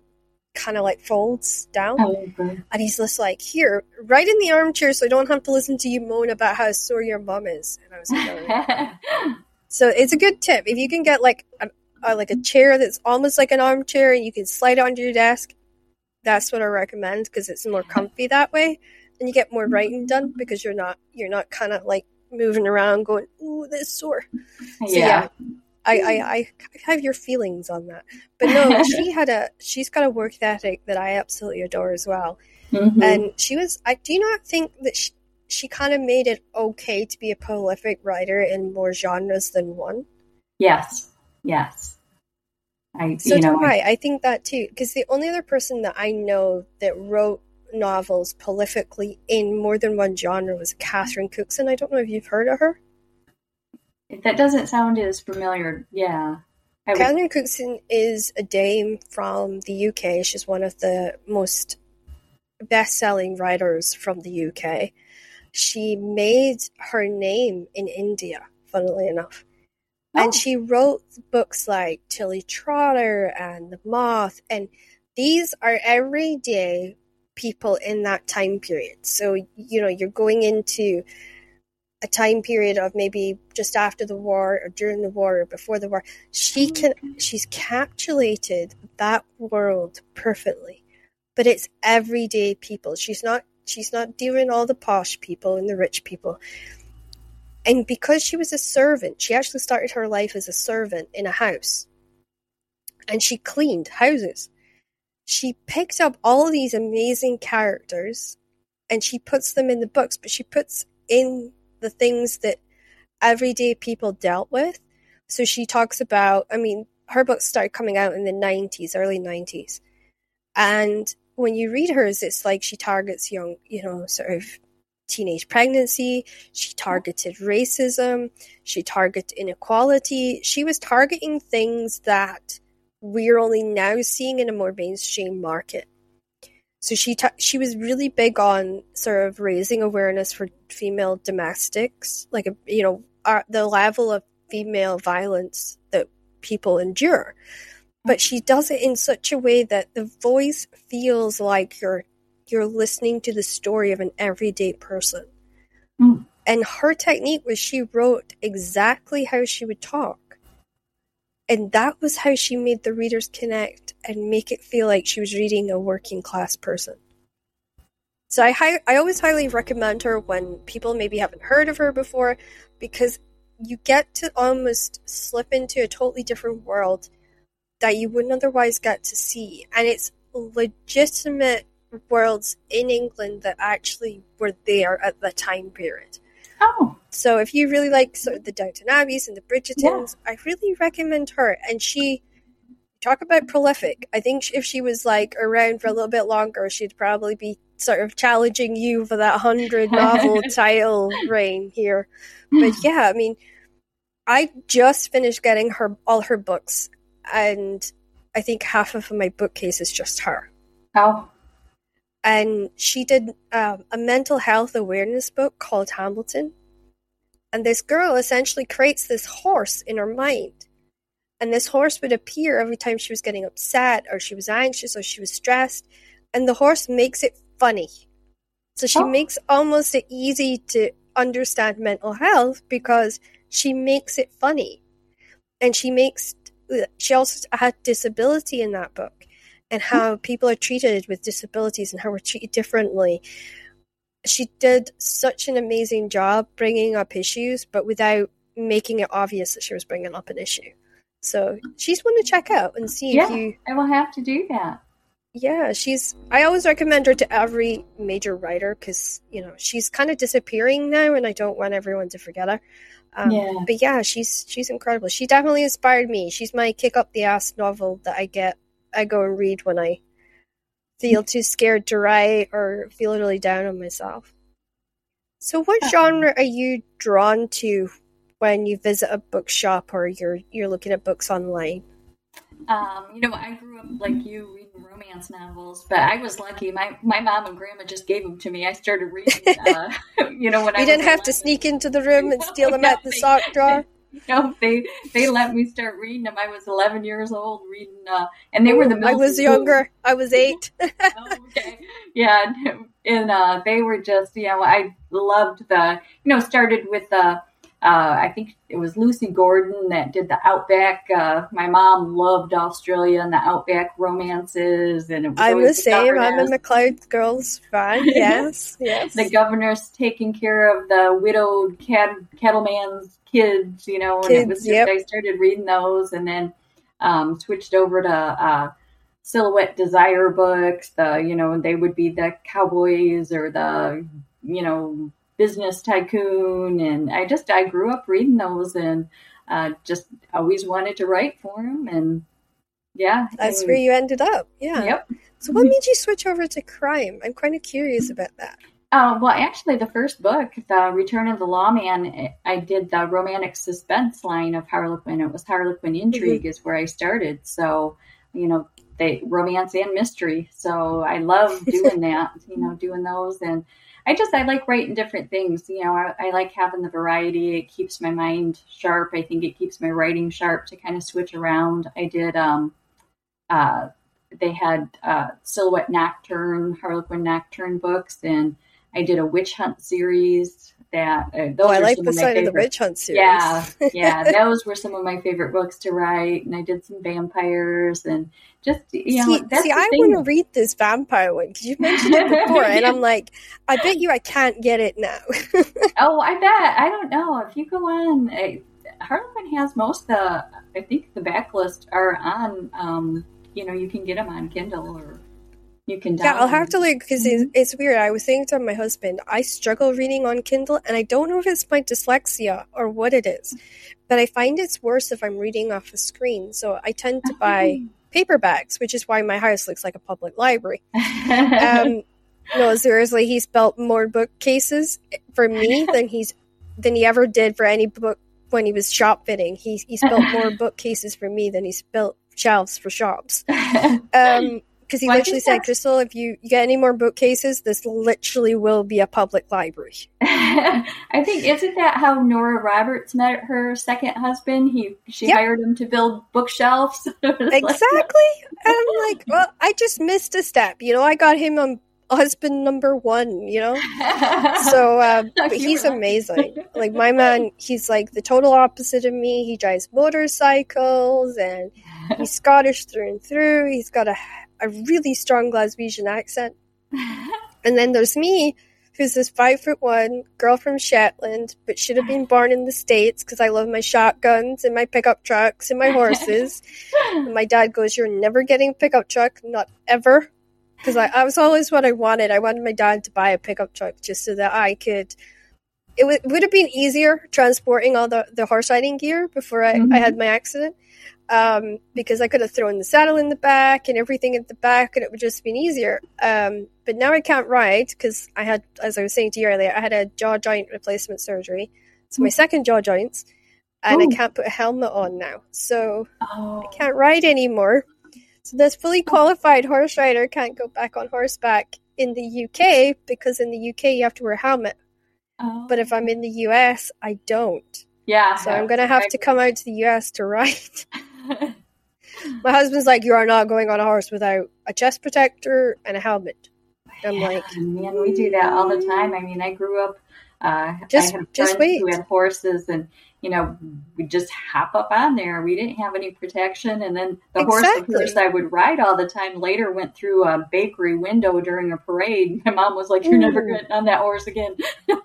kind of like folds down. Oh. And he's just like, here, right in the armchair so I don't have to listen to you moan about how sore your mum is. And I was like, "Oh, yeah." So it's a good tip. If you can get like a, a, like a chair that's almost like an armchair and you can slide it onto your desk, that's what I recommend because it's more comfy that way. And you get more writing done because you're not you're not kind of like moving around going, ooh, this sore. So yeah, I, I, I have your feelings on that. But no, she had a she's got a work ethic that I absolutely adore as well. Mhm. And she was I do not think that she, she kind of made it okay to be a prolific writer in more genres than one. yes, yes. I, So you know, I. I think that too. Because the only other person that I know that wrote novels prolifically in more than one genre was Catherine Cookson. I don't know if you've heard of her. If that doesn't sound as familiar. Yeah. I would, Catherine Cookson is a dame from the UK. She's one of the most best selling writers from the UK. She made her name in India, funnily enough. oh, And she wrote books like Tilly Trotter and The Moth, and these are everyday people in that time period. So, you know, you're going into a time period of maybe just after the war or during the war or before the war. She oh, can she's capsulated that world perfectly. But it's everyday people. She's not she's not doing all the posh people and the rich people. And because she was a servant, she actually started her life as a servant in a house. And she cleaned houses. She picked up all these amazing characters and she puts them in the books, but she puts in the things that everyday people dealt with. So she talks about, I mean, her books started coming out in the 90s, early 90s. And when you read hers, it's like she targets young, you know, sort of teenage pregnancy. She targeted racism. She targeted inequality. She was targeting things that we're only now seeing in a more mainstream market. So she ta- she was really big on sort of raising awareness for female domestics, like a, you know our, the level of female violence that people endure. But she does it in such a way that the voice feels like you're you're listening to the story of an everyday person. Mm. And her technique was she wrote exactly how she would talk. And that was how she made the readers connect and make it feel like she was reading a working class person. So I hi- I always highly recommend her when people maybe haven't heard of her before because you get to almost slip into a totally different world that you wouldn't otherwise get to see. And it's legitimate worlds in England that actually were there at the time period. oh, So if you really like sort of the Downton Abbeys and the Bridgertons, I really recommend her. And she talk about prolific. I think if she was like around for a little bit longer, she'd probably be sort of challenging you for that hundred novel title reign here. But yeah, I mean, I just finished getting her all her books, and I think half of my bookcase is just her oh, and she did um, a mental health awareness book called Hamilton. And this girl essentially creates this horse in her mind. And this horse would appear every time she was getting upset or she was anxious or she was stressed. And the horse makes it funny. So she Oh. makes almost it easy to understand mental health because she makes it funny. And she makes, she also had disability in that book and how people are treated with disabilities and how we're treated differently. She did such an amazing job bringing up issues, but without making it obvious that she was bringing up an issue. So she's one to check out and see yeah. if you. I will have to do that. Yeah, she's. I always recommend her to every major writer because you know she's kind of disappearing now, and I don't want everyone to forget her. Um, Yeah. But yeah, she's she's incredible. She definitely inspired me. She's my kick up the ass novel that I get. I go and read when I feel too scared to write or feel really down on myself. So, what Um, genre are you drawn to when you visit a bookshop or you're you're looking at books online? Um, you know, I grew up like you reading romance novels, but I was lucky. My my mom and grandma just gave them to me. I started reading, uh, you know, when I You was didn't have to sneak into the room and steal them out the No, sock drawer. No, they they let me start reading them. I was 11 years old reading, uh, and they were the. I was younger. I was eight. Oh, okay. Yeah, and, and uh, they were just, you know, I loved the, you know, started with the, uh, I think it was Lucy Gordon that did the Outback. Uh, my mom loved Australia and the Outback romances, and it was I'm the same. I'm a. McLeod Girls fan. Yes, yes. the governor's taking care of the widowed cat, cattleman's kids, you know, and it was just, yep. I started reading those and then um, switched over to uh, Silhouette Desire books. The, you know, they would be the cowboys or the, you know, business tycoon. And I just, I grew up reading those and uh, just always wanted to write for them. And yeah. That's and- where you ended up. Yeah. Yep. So, what made you switch over to crime? I'm kind of curious about that. Uh, well, actually, the first book, The Return of the Lawman, I did the romantic suspense line of Harlequin. It was Harlequin Intrigue is where I started. So, you know, they romance and mystery. So I love doing that, you know, doing those. And I just, I like writing different things. You know, I, I like having the variety. It keeps my mind sharp. I think it keeps my writing sharp to kind of switch around. I did, um, uh, they had uh, Silhouette Nocturne, Harlequin Nocturne books, and I did a witch hunt series. That uh, those Oh, I like the side of the favorite- witch hunt series. Yeah, yeah, those were some of my favorite books to write, and I did some vampires and just you know see, see I want to read this vampire one because you mentioned it before, and I'm like, I bet you I can't get it now. Oh, I bet. I don't know if you go on. Uh, Harlequin has most of the. I think the backlist are on. Um, you know, you can get them on Kindle or you can. yeah, I'll have to look because it's, Mm-hmm. it's weird. I was saying to my husband, I struggle reading on Kindle, and I don't know if it's my dyslexia or what it is, but I find it's worse if I'm reading off a screen. So I tend to buy paperbacks, which is why my house looks like a public library. Um, no, seriously, he's built more bookcases for me than he's than he ever did for any book when he was shop fitting. He's he's built more bookcases for me than he's built shelves for shops. Um, because he Well, literally said, "Crystal, if you, you get any more bookcases, this literally will be a public library." I think isn't that how Nora Roberts met her second husband? He she Yep. hired him to build bookshelves. Was like- Exactly. And I'm like, well, I just missed a step. You know, I got him on husband number one. You know. So, uh, but he's amazing. Like my man, he's like the total opposite of me. He drives motorcycles and he's Scottish through and through. He's got a a really strong Glaswegian accent. And then there's me, who's this five foot one girl from Shetland, but should have been born in the States because I love my shotguns and my pickup trucks and my horses. and my dad goes, You're never getting a pickup truck, not ever. Because I, I was always what I wanted. I wanted my dad to buy a pickup truck just so that I could. It would would have been easier transporting all the, the horse riding gear before I, I mm-hmm. had my accident. Um, because I could have thrown the saddle in the back and everything at the back, and it would just been easier. Um, but now I can't ride because I had, as I was saying to you earlier, I had a jaw joint replacement surgery. So my second jaw joints, and I can't put a helmet on now. So oh, I can't ride anymore. So this fully qualified horse rider can't go back on horseback in the UK because in the UK you have to wear a helmet. oh. But if I'm in the US, I don't. yeah, So I'm gonna have to come out to the US to ride. My husband's like, "You are not going on a horse without a chest protector and a helmet." I'm like, man, we do that all the time. I mean, I grew up. Uh, Just- I have just friends who wait. had horses, and you know, we just hop up on there. We didn't have any protection, and then the horse, of Exactly. I would ride all the time. Later, went through a bakery window during a parade. My mom was like, "You're never Ooh. getting on that horse again."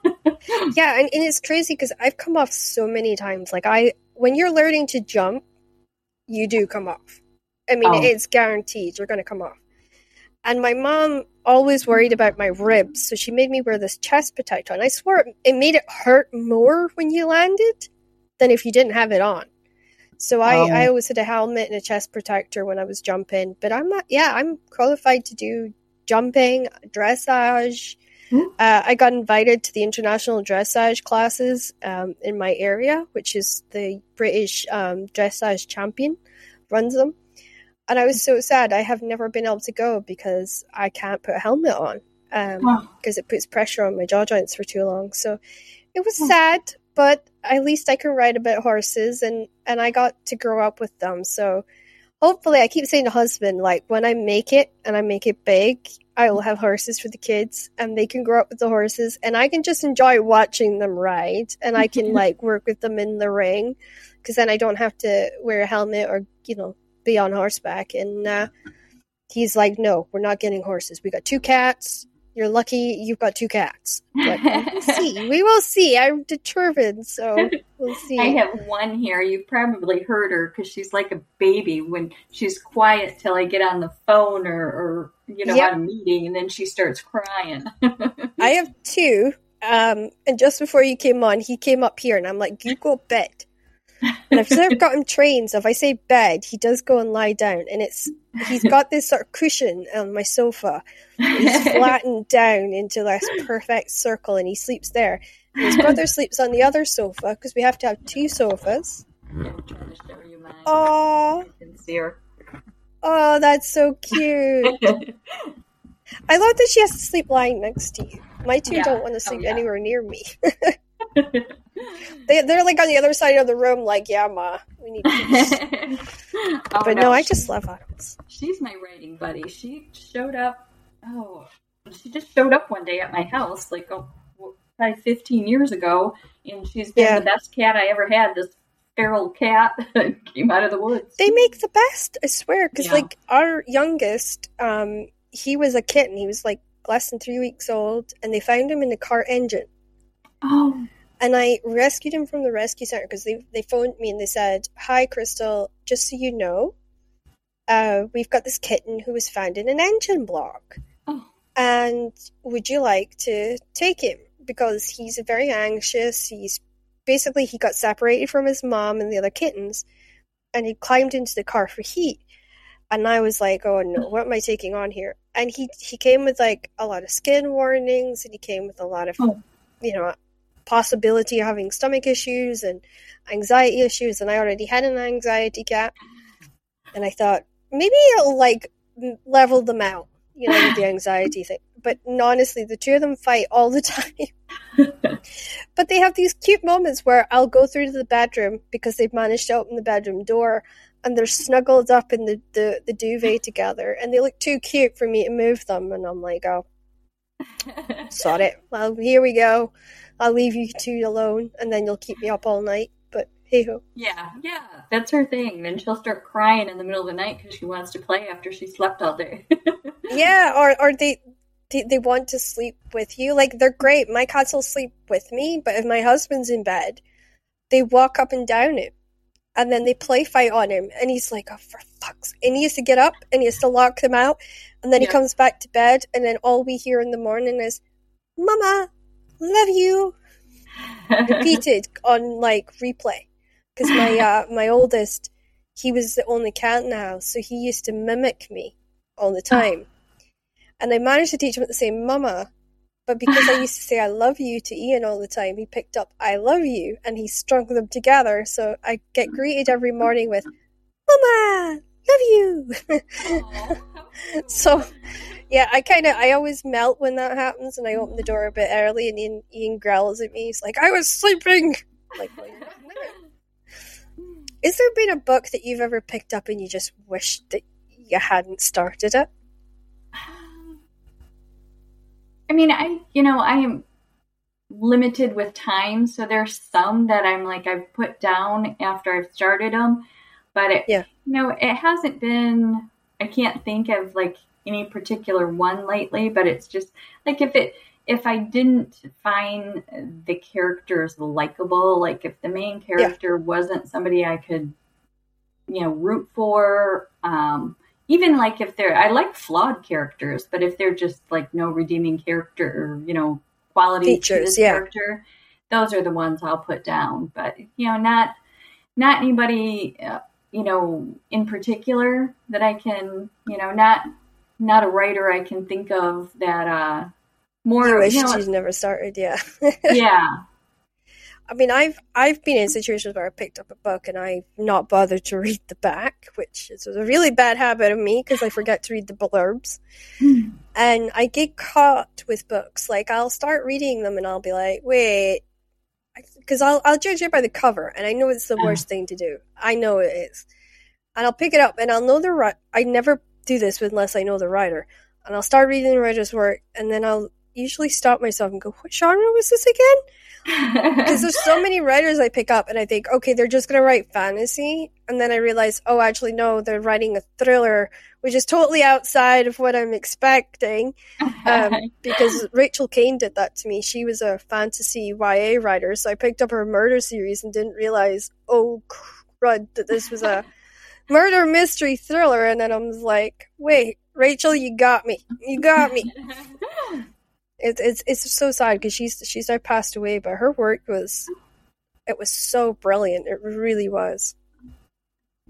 Yeah, and, and it's crazy because I've come off so many times. Like I, when you're learning to jump, you do come off. I mean, Oh. it's guaranteed you're going to come off. And my mom always worried about my ribs, so she made me wear this chest protector. And I swear it, made it hurt more when you landed than if you didn't have it on. So I, Oh. I always had a helmet and a chest protector when I was jumping. But I'm not. Yeah, I'm qualified to do jumping, dressage. Uh, I got invited to the international dressage classes um, in my area, which is the British um, dressage champion runs them. And I was so sad. I have never been able to go because I can't put a helmet on because um, it puts pressure on my jaw joints for too long. So it was sad, but at least I can ride a bit horses, and and I got to grow up with them. So hopefully, I keep saying to husband, like when I make it and I make it big, I will have horses for the kids, and they can grow up with the horses, and I can just enjoy watching them ride, and I can like work with them in the ring, because then I don't have to wear a helmet or you know be on horseback. And uh, he's like, "No, we're not getting horses. We got two cats." You're lucky you've got two cats. But we'll see. We will see. I'm determined, so we'll see. I have one here. You've probably heard her because she's like a baby when she's quiet till I get on the phone or, or you know, yep. on a meeting, and then she starts crying. I have two. Um, and just before you came on, he came up here, and I'm like, "You go bed." And I've sort of got him trained, so if I say bed, he does go and lie down, and it's he's got this sort of cushion on my sofa. He's flattened down into this perfect circle, and he sleeps there. His brother sleeps on the other sofa because we have to have two sofas. Oh, oh, that's so cute. I love that she has to sleep lying next to you. My two yeah. don't want to oh, sleep oh, yeah. anywhere near me. they they're like on the other side of the room, like, yeah, ma, we need peace. oh, but no, no I just love Autumns. She's my writing buddy. She showed up. Oh, she just showed up one day at my house, like oh, probably 15 years ago, and she's been yeah. the best cat I ever had. This feral cat came out of the woods. They make the best, I swear. Because yeah. like our youngest, um, he was a kitten. He was like less than three weeks old, and they found him in the car engine. Oh. And I rescued him from the rescue center because they, they phoned me and they said, Hi, Crystal, just so you know, uh, we've got this kitten who was found in an engine block. Oh. And would you like to take him? Because he's very anxious. He's basically, he got separated from his mom and the other kittens and he climbed into the car for heat. And I was like, oh no, what am I taking on here? And he, he came with like a lot of skin warnings and he came with a lot of, oh. you know, possibility of having stomach issues and anxiety issues, and I already had an anxiety cat. And I thought maybe it'll like level them out, you know, with the anxiety thing. But honestly, the two of them fight all the time. but they have these cute moments where I'll go through to the bedroom because they've managed to open the bedroom door and they're snuggled up in the, the, the duvet together and they look too cute for me to move them and I'm like, oh sod it. Well, here we go. I'll leave you two alone, and then you'll keep me up all night. But hey ho. Yeah, yeah, that's her thing. Then she'll start crying in the middle of the night because she wants to play after she slept all day. yeah, or or they, they they want to sleep with you. Like they're great. My cats will sleep with me, but if my husband's in bed, they walk up and down it, and then they play fight on him, and he's like, "Oh, for fuck's!" And he has to get up and he has to lock them out, and then yeah. he comes back to bed, and then all we hear in the morning is, "Mama, love you repeated on like replay because my uh, my oldest he was the only cat in the house so he used to mimic me all the time and i managed to teach him at the same mama but because i used to say i love you to ian all the time he picked up i love you and he strung them together so i get greeted every morning with mama love you so yeah, I kind of, I always melt when that happens, and I open the door a bit early, and Ian, Ian growls at me. He's like, "I was sleeping." like, is there been a book that you've ever picked up and you just wished that you hadn't started it? I mean, I, you know, I am limited with time, so there's some that I'm like I've put down after I've started them, but it, yeah, you know, it hasn't been. I can't think of like any particular one lately, but it's just like if it if I didn't find the characters likable, like if the main character yeah. wasn't somebody I could, you know, root for, um, even like if they're, I like flawed characters, but if they're just like no redeeming character, or, you know, quality features, yeah. character, those are the ones I'll put down. But you know, not not anybody, uh, you know, in particular that I can, you know, not not a writer I can think of that uh, more. You wish you know, she's never started, yeah. yeah, I mean, I've I've been in situations where I picked up a book and I've not bothered to read the back, which is a really bad habit of me because I forget to read the blurbs. Hmm. And I get caught with books. Like I'll start reading them and I'll be like, wait, because I'll I'll judge it by the cover, and I know it's the Yeah. worst thing to do. I know it is, and I'll pick it up and I'll know the right. I never do this unless I know the writer, and I'll start reading the writer's work, and then I'll usually stop myself and go, what genre was this again? because there's so many writers I pick up and I think, okay, they're just gonna write fantasy, and then I realize, oh, actually, no, they're writing a thriller, which is totally outside of what I'm expecting. Um, because Rachel Caine did that to me. She was a fantasy YA writer, so I picked up her murder series and didn't realize, oh crud, that this was a murder mystery thriller, and then I was like, wait, Rachel, you got me, you got me. It, it's it's so sad because she's she's now passed away, but her work was it was so brilliant. It really was.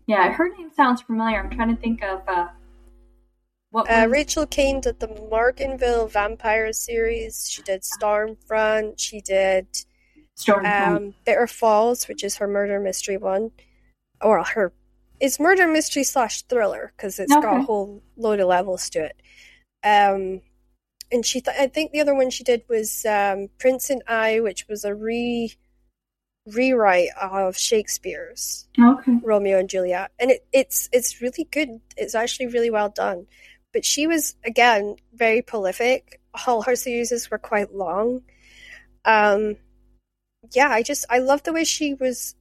yeah, her name sounds familiar. I'm trying to think of uh, what Uh, was- Rachel Caine did the Morganville Vampire series. She did Stormfront. She did Storm. um, Bitter Falls, which is her murder mystery one, or her it's murder mystery slash thriller because it's got a whole load of levels to it. Um, and she, th- I think the other one she did was um, Prince and I, which was a re rewrite of Shakespeare's okay. Romeo and Juliet, and it, it's it's really good. It's actually really well done. But she was again very prolific. All her series were quite long. Um, yeah, I just I love the way she was.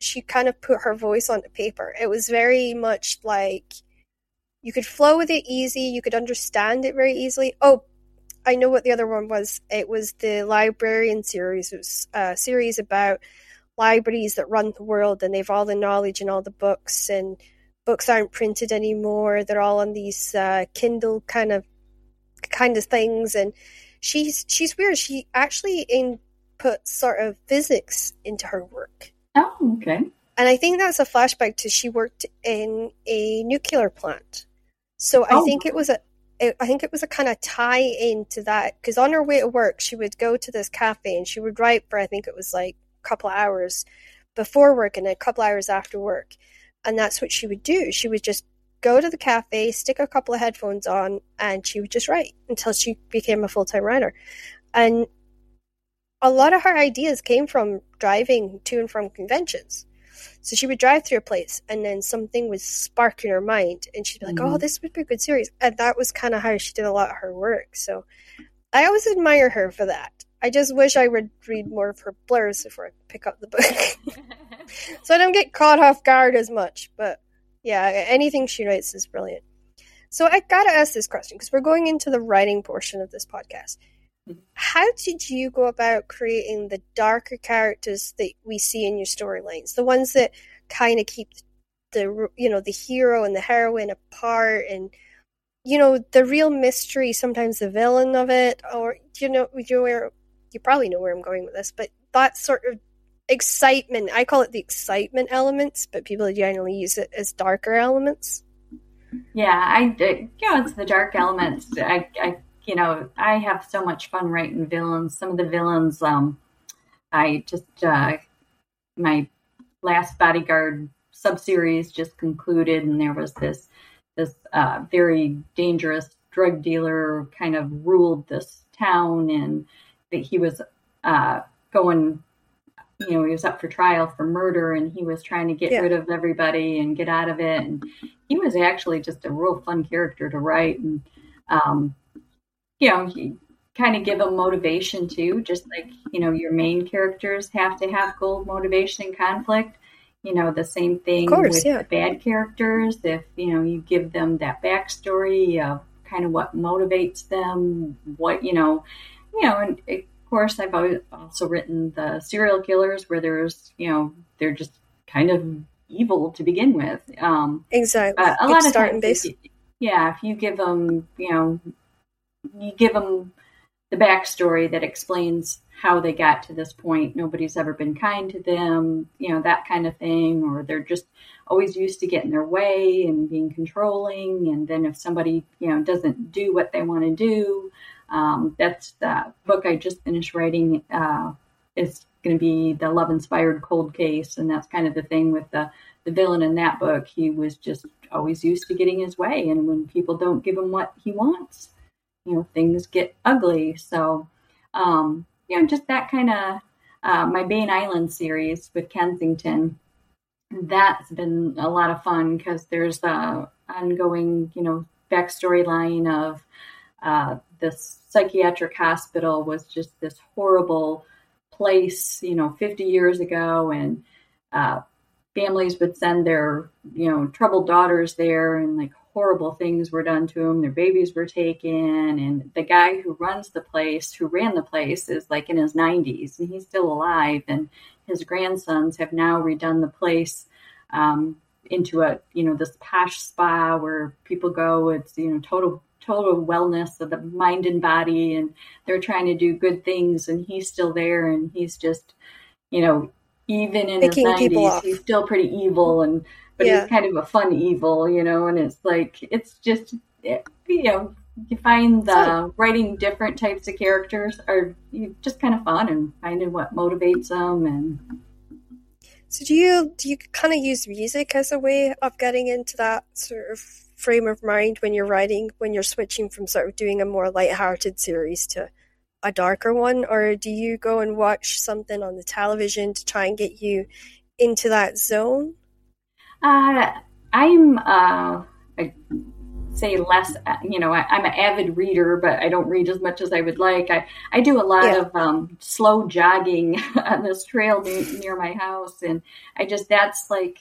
She kind of put her voice onto paper. It was very much like you could flow with it easy. You could understand it very easily. Oh, I know what the other one was. It was the Librarian series. It was a series about libraries that run the world and they've all the knowledge and all the books and books aren't printed anymore. They're all on these uh, Kindle kind of kind of things and she's she's weird. She actually input sort of physics into her work. Oh, okay. And I think that's a flashback to she worked in a nuclear plant. So I Oh. think it was a it, I think it was a kind of tie in to that because on her way to work she would go to this cafe and she would write for I think it was like a couple of hours before work and a couple hours after work. And that's what she would do. She would just go to the cafe, stick a couple of headphones on, and she would just write until she became a full time writer. And a lot of her ideas came from driving to and from conventions. So she would drive through a place and then something would spark in her mind and she'd be like, oh, Mhm. this would be a good series. And that was kind of how she did a lot of her work. So I always admire her for that. I just wish I would read more of her blurs before I pick up the book. so I don't get caught off guard as much. But yeah, anything she writes is brilliant. So I gotta ask this question because we're going into the writing portion of this podcast. How did you go about creating the darker characters that we see in your storylines? The ones that kind of keep the you know the hero and the heroine apart, and you know the real mystery, sometimes the villain of it, or you know you where you probably know where I'm going with this, but that sort of excitement. I call it the excitement elements, but people generally use it as darker elements. Yeah, I, I you know, it's the dark elements. I, I, you know, I have so much fun writing villains. Some of the villains, um, I just, uh, my last bodyguard sub series just concluded, and there was this, this uh, very dangerous drug dealer kind of ruled this town, and that he was uh, going you know, he was up for trial for murder and he was trying to get Yeah. rid of everybody and get out of it. And he was actually just a real fun character to write. And, um, you know, he kind of give them motivation too, just like, you know, your main characters have to have goal, motivation, and conflict. You know, the same thing course, with yeah. the bad characters. If, you know, you give them that backstory of kind of what motivates them, what, you know, you know, and of course, I've also written the serial killers where there's, you know, they're just kind of evil to begin with. Um, Exactly. a lot of times, if you- yeah, if you give them, you know, you give them the backstory that explains how they got to this point. Nobody's ever been kind to them, you know, that kind of thing, or they're just always used to getting their way and being controlling. And then if somebody, you know, doesn't do what they want to do, um, that's the book I just finished writing. Uh, is going to be the love inspired cold case, and that's kind of the thing with the the villain in that book. He was just always used to getting his way, and when people don't give him what he wants, you know, things get ugly. So, um, you know, just that kind of uh, my Bane Island series with Kensington. That's been a lot of fun because there's the ongoing, you know, backstory line of uh, this psychiatric hospital was just this horrible place, you know, 50 years ago, and uh, families would send their, you know, troubled daughters there, and like horrible things were done to him. Their babies were taken, and the guy who runs the place, who ran the place, is like in his 90s, and he's still alive, and his grandsons have now redone the place. Um, into a you know this posh spa where people go it's you know total total wellness of the mind and body and they're trying to do good things and he's still there and he's just you know even in Picking his 90s he's still pretty evil and but Yeah. he's kind of a fun evil you know and it's like it's just you know you find the writing different types of characters are you just kind of fun and finding what motivates them and So do you do you kind of use music as a way of getting into that sort of frame of mind when you're writing when you're switching from sort of doing a more light-hearted series to a darker one or do you go and watch something on the television to try and get you into that zone? Uh, I'm, uh, I say less, you know, I, I'm an avid reader, but I don't read as much as I would like. I, I do a lot Yeah. of um, slow jogging on this trail near, near my house. And I just, that's like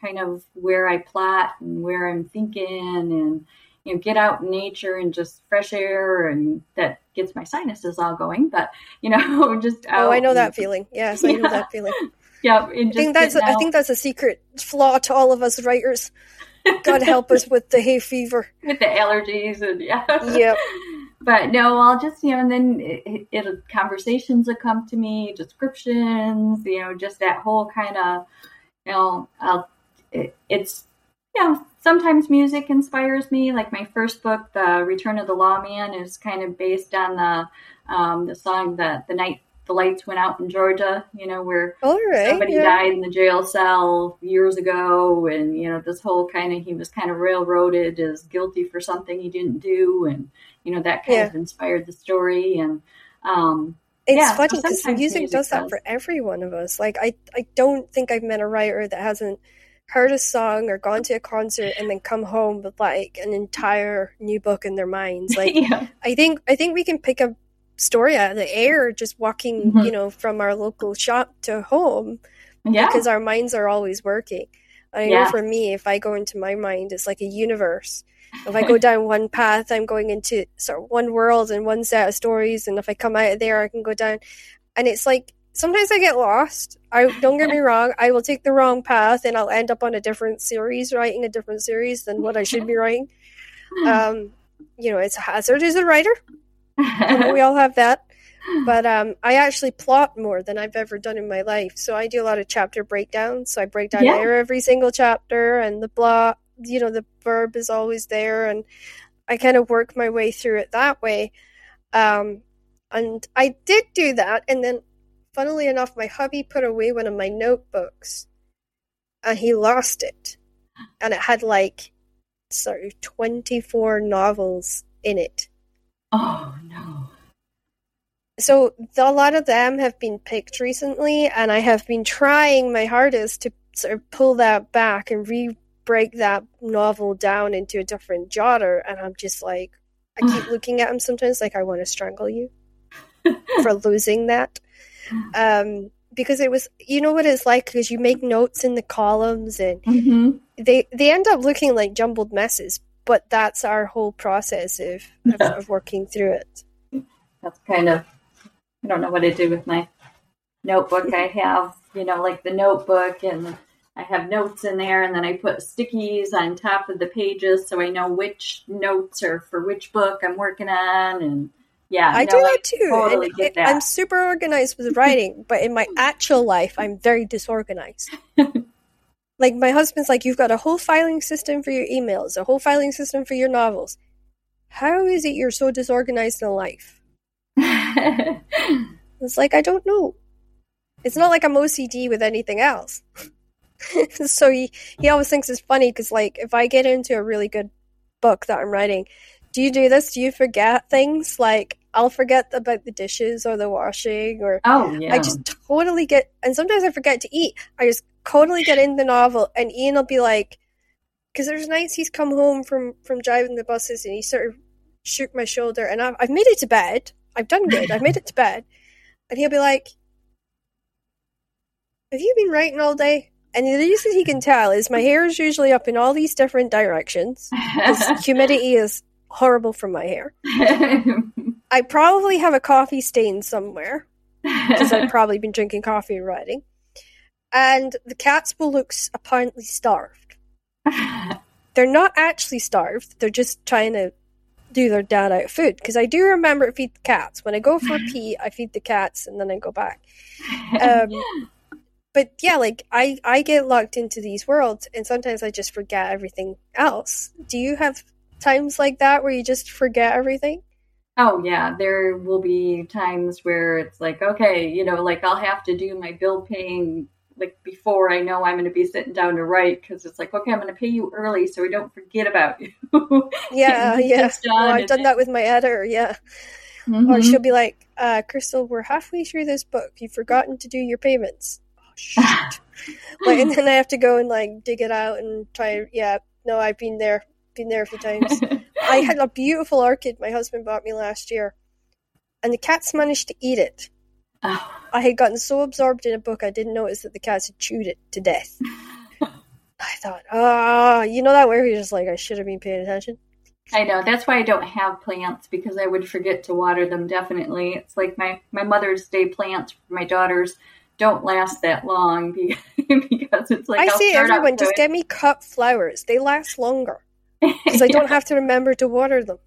kind of where I plot and where I'm thinking and, you know, get out in nature and just fresh air and that gets my sinuses all going. But, you know, just Oh, I know that feeling. Yes, I know that feeling. Yeah, I think that's getting I think that's a secret flaw to all of us writers. God help us with the hay fever. with the allergies and yeah. Yep. But no, I'll just you know, and then it, it conversations will come to me, descriptions, you know, just that whole kind of, you know, I'll, it, it's you know, sometimes music inspires me. Like my first book, The Return of the Lawman, is kind of based on the um, the song that the night the lights went out in Georgia. You know, where right. somebody yeah. died in the jail cell years ago and you know this whole kind of he was kind of railroaded as guilty for something he didn't do and you know that kind Yeah. of inspired the story and um It's Yeah, funny because sometimes music, music does that for every one of us. Like I, I don't think I've met a writer that hasn't heard a song or gone to a concert and then come home with like an entire new book in their minds. Like yeah I think I think we can pick a story out of the air just walking, Mhm. you know, from our local shop to home yeah because our minds are always working. I know for me, if I go into my mind, it's like a universe. If I go down one path, I'm going into sort of one world and one set of stories, and if I come out of there, I can go down. And it's like sometimes I get lost. I don't get me wrong. I will take the wrong path, and I'll end up on a different series, writing a different series than what I should be writing. Um, you know, it's a hazard as a writer. We all have that. But um, I actually plot more than I've ever done in my life. So I do a lot of chapter breakdowns. So I break down Yeah. every single chapter, and the plot, you know, the verb is always there, and I kind of work my way through it that way. Um, and I did do that, and then, funnily enough, my hubby put away one of my notebooks, and he lost it, and it had like sort of twenty four novels in it. Oh no so the, a lot of them have been picked recently, and I have been trying my hardest to sort of pull that back and re-break that novel down into a different genre. And I'm just like, I keep looking at them sometimes, like I want to strangle you for losing that. Um, because it was, you know what it's like, because you make notes in the columns, and hmm they they end up looking like jumbled messes. But that's our whole process of of, of working through it. that's kind of i don't know what i do with my notebook i have you know like the notebook and i have notes in there and then i put stickies on top of the pages so i know which notes are for which book i'm working on and yeah I no, do that too. totally and that. I'm super organized with writing, but in my actual life, I'm very disorganized. like my husband's like, you've got a whole filing system for your emails, a whole filing system for your novels. how is it you're so disorganized in life? It's like, I don't know. It's not like I'm OCD with anything else. so he, he always thinks it's funny because, like, if I get into a really good book that I'm writing, do you do this? Do you forget things? Like, I'll forget about the dishes or the washing, or oh yeah. I just totally get, and sometimes I forget to eat. I just totally get in the novel, and Ian will be like, because there's nights he's come home from from driving the buses, and he sort of shook my shoulder, and I've, I've made it to bed. I've done good. I've made it to bed, and he'll be like, "Have you been writing all day?" And the reason he can tell is my hair is usually up in all these different directions. Humidity is horrible for my hair. I probably have a coffee stain somewhere because I've probably been drinking coffee and writing. And the cats will look apparently starved. They're not actually starved. They're just trying to do their dad out food. Because I do remember to feed the cats. When I go for a pee, I feed the cats and then I go back. Um, but yeah, like I, I get locked into these worlds and sometimes I just forget everything else. Do you have times like that where you just forget everything? Oh yeah, there will be times where it's like, okay, you know, like I'll have to do my bill paying like before I know I'm going to be sitting down to write because it's like, okay, I'm going to pay you early so I don't forget about you. yeah, yeah. Well, I've done that with my editor. Yeah. Mm-hmm. Or she'll be like, uh, Crystal, we're halfway through this book. You've forgotten to do your payments. Oh, shit. like, and then I have to go and like dig it out and try. Yeah, no, I've been there. Been there a few times. I had a beautiful orchid my husband bought me last year, and the cats managed to eat it. Oh. I had gotten so absorbed in a book I didn't notice that the cats had chewed it to death. I thought, ah, oh, you know that where you're just like, I should have been paying attention. I know that's why I don't have plants because I would forget to water them. Definitely, it's like my my Mother's Day plants for my daughters don't last that long because it's like I I'll say everyone just get me cut flowers. They last longer because yeah. I don't have to remember to water them.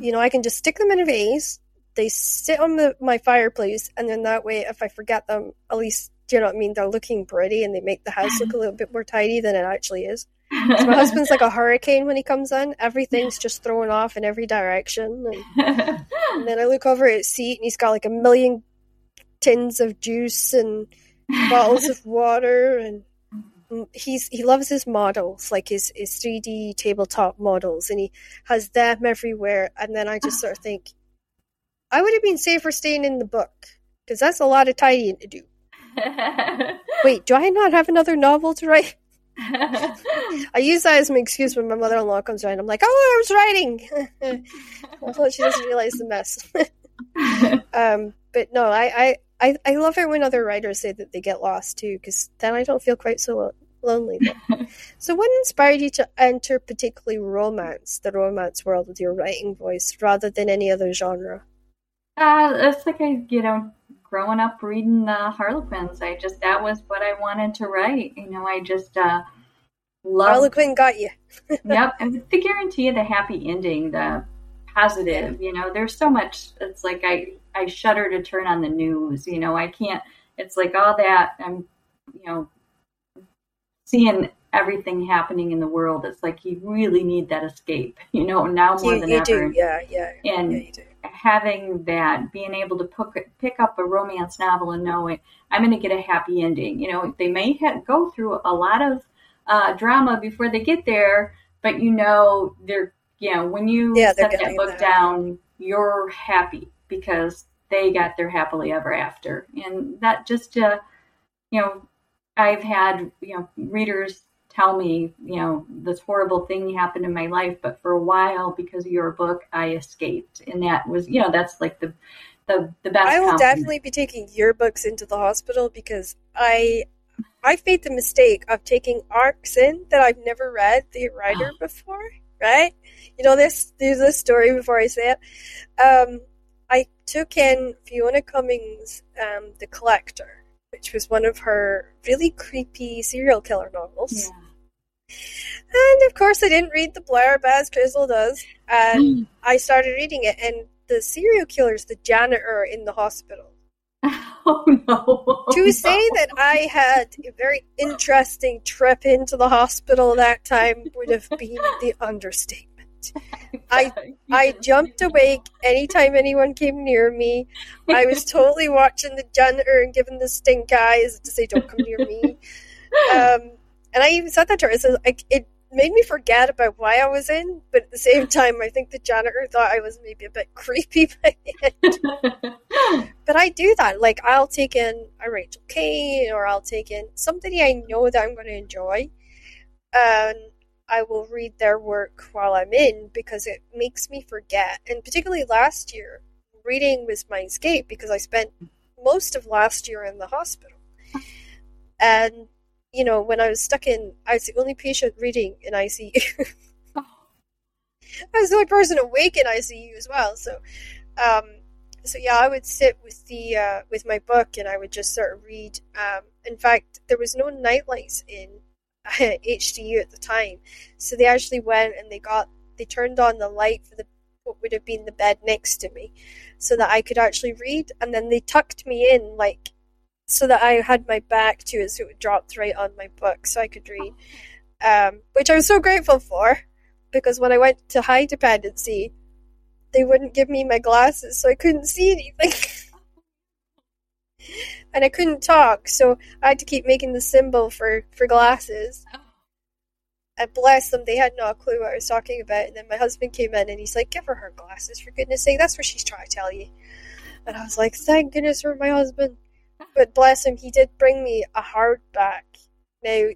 You know, I can just stick them in a vase. They sit on the, my fireplace, and then that way, if I forget them, at least you know what I mean. They're looking pretty, and they make the house look a little bit more tidy than it actually is. So my husband's like a hurricane when he comes in. Everything's just thrown off in every direction. And, and, then I look over at his seat and he's got like a million tins of juice and bottles of water and he's he loves his models like his his 3d tabletop models and he has them everywhere and then i just sort of think i would have been safer staying in the book because that's a lot of tidying to do wait do i not have another novel to write I use that as an excuse when my mother-in-law comes around. I'm like, "Oh, I was writing." well, she doesn't realize the mess. um, but no, I, I I, I love it when other writers say that they get lost too, because then I don't feel quite so lonely. so, what inspired you to enter particularly romance, the romance world, with your writing voice, rather than any other genre? Uh, it's like I, you know, growing up reading the Harlequins, I just that was what I wanted to write. You know, I just uh, love Harlequin got you. yep, and the guarantee of the happy ending, the positive. You know, there's so much. It's like I I shudder to turn on the news. You know, I can't. It's like all that. I'm, you know, seeing everything happening in the world. It's like you really need that escape. You know, now more you, than you ever. Do. Yeah, yeah. And yeah, having that, being able to pick, pick up a romance novel and knowing I'm going to get a happy ending. You know, they may ha- go through a lot of uh, drama before they get there, but you know they're you know when you yeah, set that book that. down, you're happy because they got their happily ever after. And that just, uh, you know, I've had, you know, readers tell me, you know, this horrible thing happened in my life, but for a while, because of your book, I escaped. And that was, you know, that's like the, the, the best. I will compliment. definitely be taking your books into the hospital because I, I made the mistake of taking arcs in that I've never read the writer before, right? You know this. There's this story before I say it. Um, I took in Fiona Cummins' um, The Collector, which was one of her really creepy serial killer novels. Yeah. And of course, I didn't read the blurb as Crystal does, and mm. I started reading it. And the serial killer is the janitor in the hospital. Oh no! to no. say that I had a very interesting trip into the hospital that time would have been the understatement. I I jumped awake anytime anyone came near me. I was totally watching the janitor and giving the stink eyes to say, "Don't come near me." Um, and I even said that to her. So like, it made me forget about why I was in, but at the same time, I think the janitor thought I was maybe a bit creepy by the end. but I do that. Like, I'll take in a Rachel Caine, or I'll take in somebody I know that I'm going to enjoy, and I will read their work while I'm in because it makes me forget. And particularly last year, reading was my escape because I spent most of last year in the hospital. And you know, when I was stuck in, I was the only patient reading in ICU. oh. I was the only person awake in ICU as well. So, um, so yeah, I would sit with the uh, with my book and I would just sort of read. Um, in fact, there was no nightlights in uh, HDU at the time, so they actually went and they got they turned on the light for the what would have been the bed next to me, so that I could actually read. And then they tucked me in like so that I had my back to it, so it dropped right on my book, so I could read. Um, which I was so grateful for, because when I went to high dependency, they wouldn't give me my glasses, so I couldn't see anything. and I couldn't talk, so I had to keep making the symbol for, for glasses. And bless them, they had no clue what I was talking about. And then my husband came in and he's like, Give her her glasses, for goodness sake. That's what she's trying to tell you. And I was like, Thank goodness for my husband. But bless him, he did bring me a hardback. Now,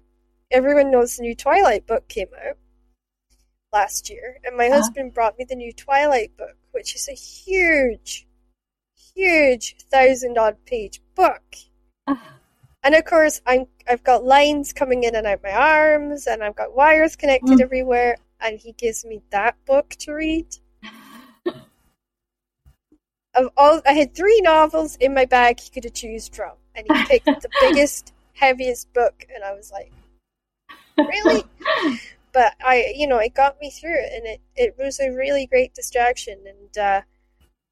everyone knows the new Twilight book came out last year, and my uh-huh. husband brought me the new Twilight book, which is a huge, huge thousand odd page book. Uh-huh. And of course, I'm I've got lines coming in and out my arms, and I've got wires connected mm. everywhere. And he gives me that book to read of all, I had three novels in my bag he could have choose from, and he picked the biggest, heaviest book, and I was like, really? but I, you know, it got me through it, and it it was a really great distraction, and uh,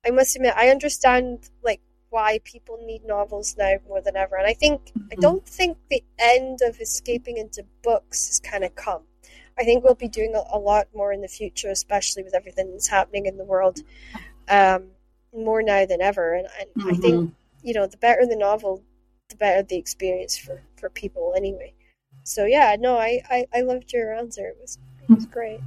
I must admit, I understand like why people need novels now more than ever, and I think mm-hmm. I don't think the end of escaping into books has kind of come. I think we'll be doing a, a, lot more in the future, especially with everything that's happening in the world. Um, more now than ever. And, and mm-hmm. I think mm-hmm. you know the better the novel, the better the experience for for people anyway. So yeah, no, I I, I loved your answer. It was it was great.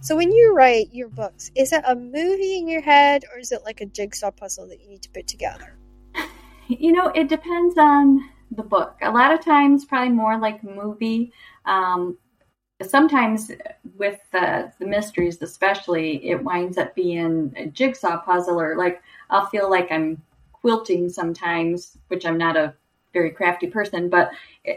So when you write your books, is it a movie in your head or is it like a jigsaw puzzle that you need to put together? You know, it depends on the book. A lot of times, probably more like movie. Um, sometimes with the, the mysteries especially it winds up being a jigsaw puzzle or like i'll feel like i'm quilting sometimes which i'm not a very crafty person but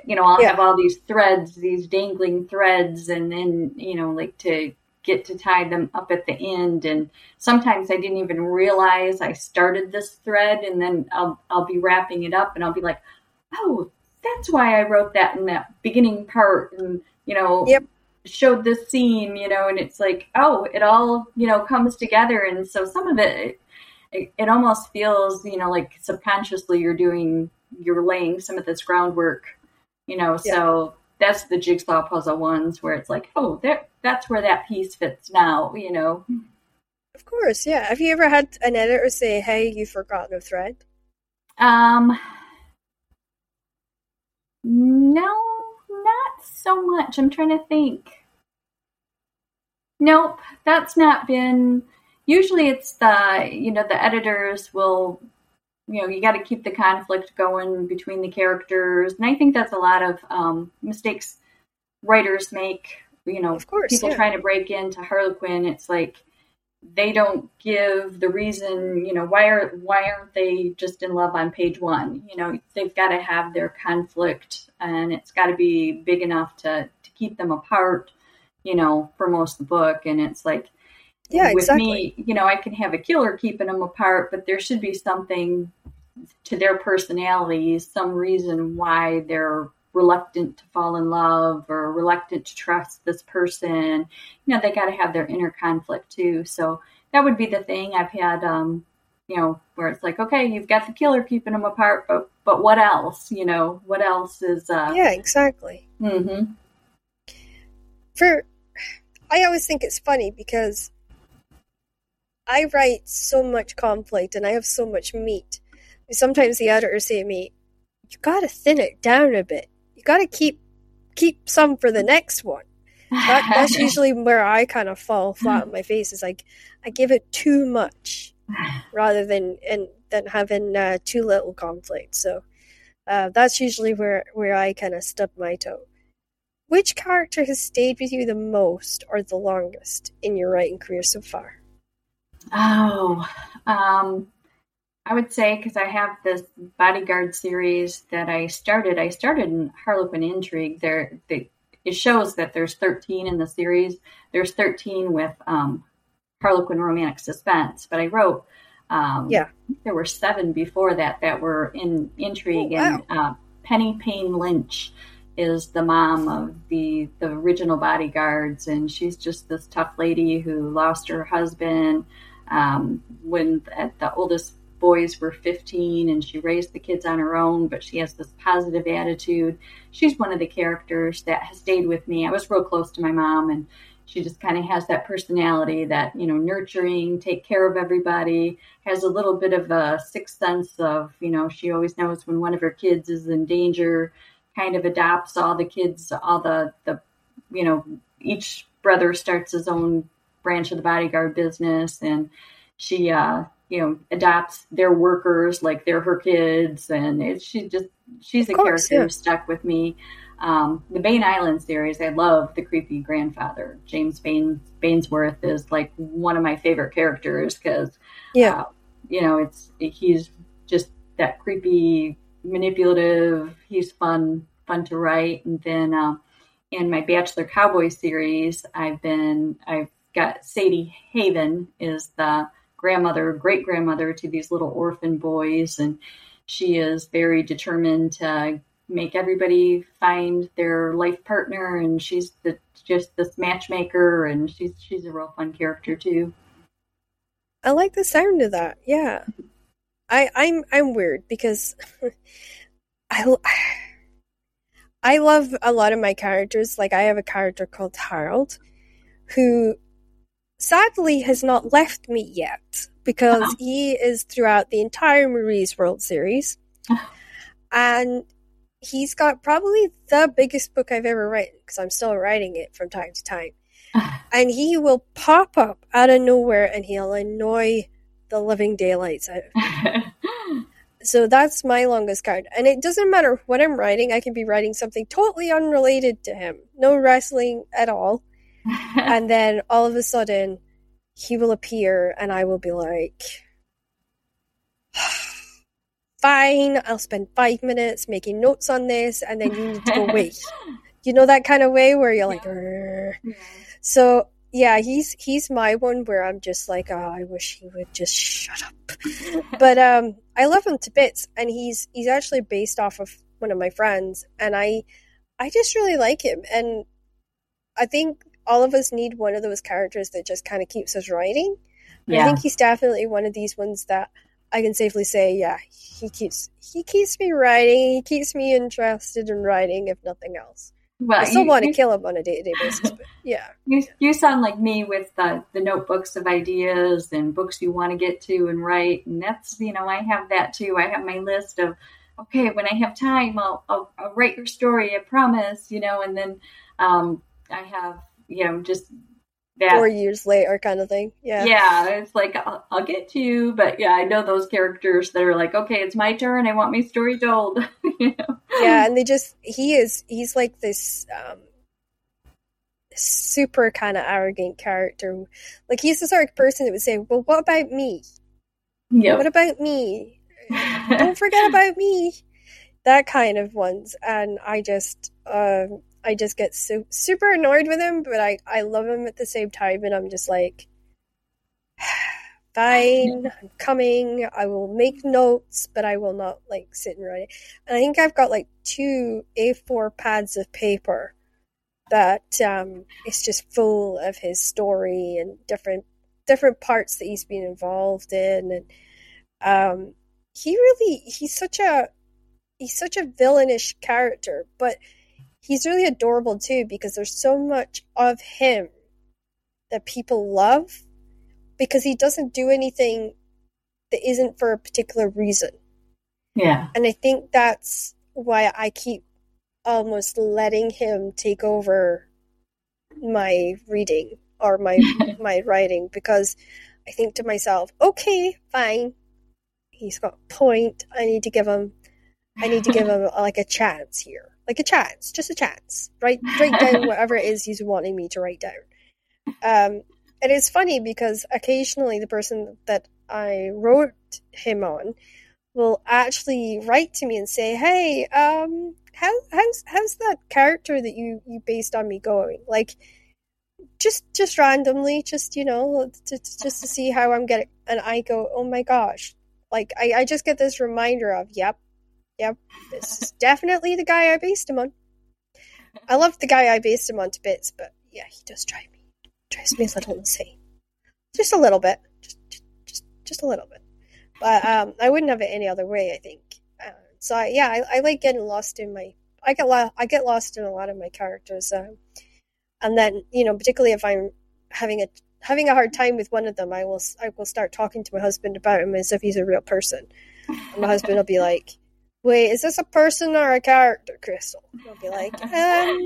you know i'll yeah. have all these threads these dangling threads and then you know like to get to tie them up at the end and sometimes i didn't even realize i started this thread and then i'll, I'll be wrapping it up and i'll be like oh that's why i wrote that in that beginning part and you know, yep. showed this scene, you know, and it's like, oh, it all, you know, comes together. And so some of it, it, it almost feels, you know, like subconsciously you're doing, you're laying some of this groundwork, you know, yeah. so that's the jigsaw puzzle ones where it's like, oh, there, that's where that piece fits now, you know. Of course, yeah. Have you ever had an editor say, "Hey, you forgot a thread"? Um, no, so much. I'm trying to think. Nope, that's not been. Usually, it's the you know the editors will you know you got to keep the conflict going between the characters, and I think that's a lot of um, mistakes writers make. You know, of course, people yeah. trying to break into Harlequin. It's like they don't give the reason you know why are why aren't they just in love on page one you know they've got to have their conflict and it's got to be big enough to to keep them apart you know for most of the book and it's like yeah with exactly. me you know i can have a killer keeping them apart but there should be something to their personalities some reason why they're reluctant to fall in love or reluctant to trust this person. You know, they got to have their inner conflict too. So that would be the thing. I've had, um, you know, where it's like, okay, you've got the killer keeping them apart, but but what else? You know, what else is? Uh, yeah, exactly. Mm-hmm. For, I always think it's funny because I write so much conflict and I have so much meat. Sometimes the editors say to me, "You got to thin it down a bit. You got to keep keep some for the next one." That, that's usually where I kind of fall flat on my face. Is like I give it too much rather than and than having uh, too little conflict. So uh, that's usually where where I kind of stub my toe. Which character has stayed with you the most or the longest in your writing career so far? Oh, um, I would say because I have this bodyguard series that I started. I started in Harlequin Intrigue. There, the, it shows that there's 13 in the series. There's 13 with um, Harlequin Romantic Suspense, but I wrote. Um, yeah, there were seven before that that were in Intrigue, oh, wow. and uh, Penny Payne Lynch is the mom of the the original bodyguards, and she's just this tough lady who lost her husband um, when at the oldest boys were 15 and she raised the kids on her own, but she has this positive attitude. She's one of the characters that has stayed with me. I was real close to my mom and she just kind of has that personality that, you know, nurturing, take care of everybody, has a little bit of a sixth sense of, you know, she always knows when one of her kids is in danger, kind of adopts all the kids, all the, the, you know, each brother starts his own branch of the bodyguard business and she uh you know adopts their workers like they're her kids and it, she just she's of a course, character yeah. who stuck with me um, the Bain Island series, I love the creepy grandfather. James Bain Bainsworth is like one of my favorite characters because, Yeah. uh, you know, it's he's just that creepy, manipulative. He's fun, fun to write. And then uh, in my Bachelor Cowboy series, I've been I've got Sadie Haven is the grandmother, great grandmother to these little orphan boys, and she is very determined to make everybody find their life partner, and she's the, just this matchmaker, and she's she's a real fun character too. I like the sound of that. Yeah. I I'm I'm weird because I I love a lot of my characters. Like I have a character called Harold who sadly has not left me yet because Uh-oh. he is throughout the entire Marie's World series. Uh-huh. and he's got probably the biggest book I've ever written because I'm still writing it from time to time. Uh-huh. and he will pop up out of nowhere and he'll annoy the living daylights out of me. So that's my longest card. And it doesn't matter what I'm writing, I can be writing something totally unrelated to him. No wrestling at all. and then all of a sudden he will appear and I will be like Fine, I'll spend five minutes making notes on this and then you need to go away. You know that kind of way where you're like "Grr." So yeah, he's he's my one where I'm just like, oh, I wish he would just shut up. but um, I love him to bits, and he's he's actually based off of one of my friends, and I I just really like him, and I think all of us need one of those characters that just kind of keeps us writing. And I think he's definitely one of these ones that I can safely say, yeah, he keeps he keeps me writing. He keeps me interested in writing, if nothing else. well, I still you- want to you- kill him on a day to day basis, but yeah. You, you sound like me with the, the notebooks of ideas and books you want to get to and write. And that's, you know, I have that too. I have my list of, okay, when I have time, I'll, I'll, I'll write your story, I promise, you know, and then um, I have, you know, just that. Four years later, kind of thing. Yeah. yeah, it's like I'll, I'll get to you, but yeah, I know those characters that are like, okay, it's my turn. I want my story told. you know? yeah and they just he is he's like this um super kind of arrogant character like he's the sort of person that would say well what about me Yep. what about me don't forget about me that kind of ones and i just um i just get so super annoyed with him but i i love him at the same time and i'm just like fine i'm coming i will make notes but i will not like sit and write it. And i think i've got like two a4 pads of paper that um is just full of his story and different different parts that he's been involved in and um he really he's such a he's such a villainish character but he's really adorable too because there's so much of him that people love because he doesn't do anything that isn't for a particular reason. Yeah. And I think that's why I keep almost letting him take over my reading or my my writing because I think to myself, okay, fine. He's got a point. I need to give him I need to give him like a chance here. Like a chance, just a chance. Write write down whatever it is he's wanting me to write down. Um and it's funny because occasionally the person that I wrote him on will actually write to me and say, "Hey, um, how how's how's that character that you you based on me going? Like, just just randomly, just you know, to, just to see how I'm getting." And I go, "Oh my gosh!" Like I I just get this reminder of, "Yep, yep, this is definitely the guy I based him on." I love the guy I based him on to bits, but yeah, he does drive me drives me a little insane, just a little bit, just just just a little bit. But um, I wouldn't have it any other way. I think. Uh, so I, yeah, I, I, like getting lost in my. I get lo- I get lost in a lot of my characters, um, and then you know, particularly if I'm having a having a hard time with one of them, I will I will start talking to my husband about him as if he's a real person. And my husband will be like, "Wait, is this a person or a character, Crystal?" I'll be like, um,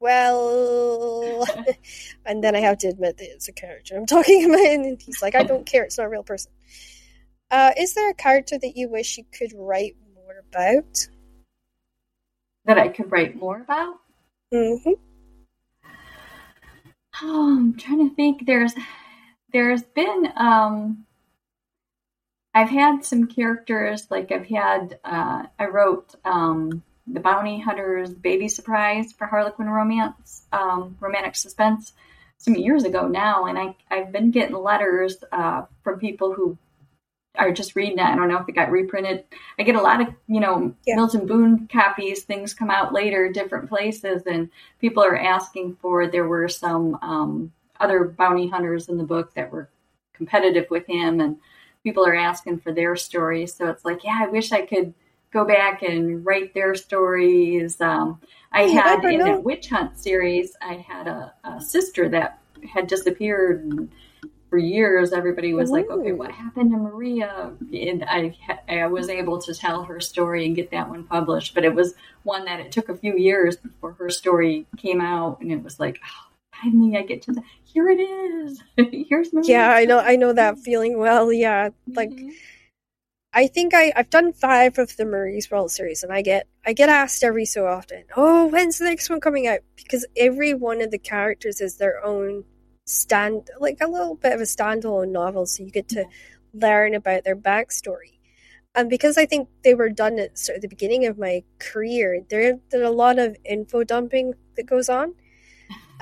"Well," and then I have to admit that it's a character I'm talking about, and he's like, "I don't care; it's not a real person." Uh, is there a character that you wish you could write more about? That I could write more about? Mm-hmm. Oh, I'm trying to think. There's there's been um I've had some characters like I've had uh I wrote um the bounty hunter's baby surprise for Harlequin romance, um, romantic suspense some years ago now, and I I've been getting letters uh, from people who are just reading it. I don't know if it got reprinted. I get a lot of you know Yeah. Mills and Boon copies. Things come out later, different places, and people are asking for. There were some um, other bounty hunters in the book that were competitive with him, and people are asking for their stories. So it's like, yeah, I wish I could go back and write their stories. Um, I had in know. that witch hunt series, I had a, a sister that had disappeared. And for years, everybody was like, "Okay, what happened to Maria?" And I, I was able to tell her story and get that one published. But it was one that it took a few years before her story came out, and it was like, oh, finally, I get to the here it is. Here's Maria. Yeah, I know. I know that feeling well. Yeah, like Mhm. I think I I've done five of the Marie's World series, and I get I get asked every so often, "Oh, when's the next one coming out?" Because every one of the characters is their own stand, like a little bit of a standalone novel, so you get to learn about their backstory. And because I think they were done at sort of the beginning of my career, there there's a lot of info dumping that goes on,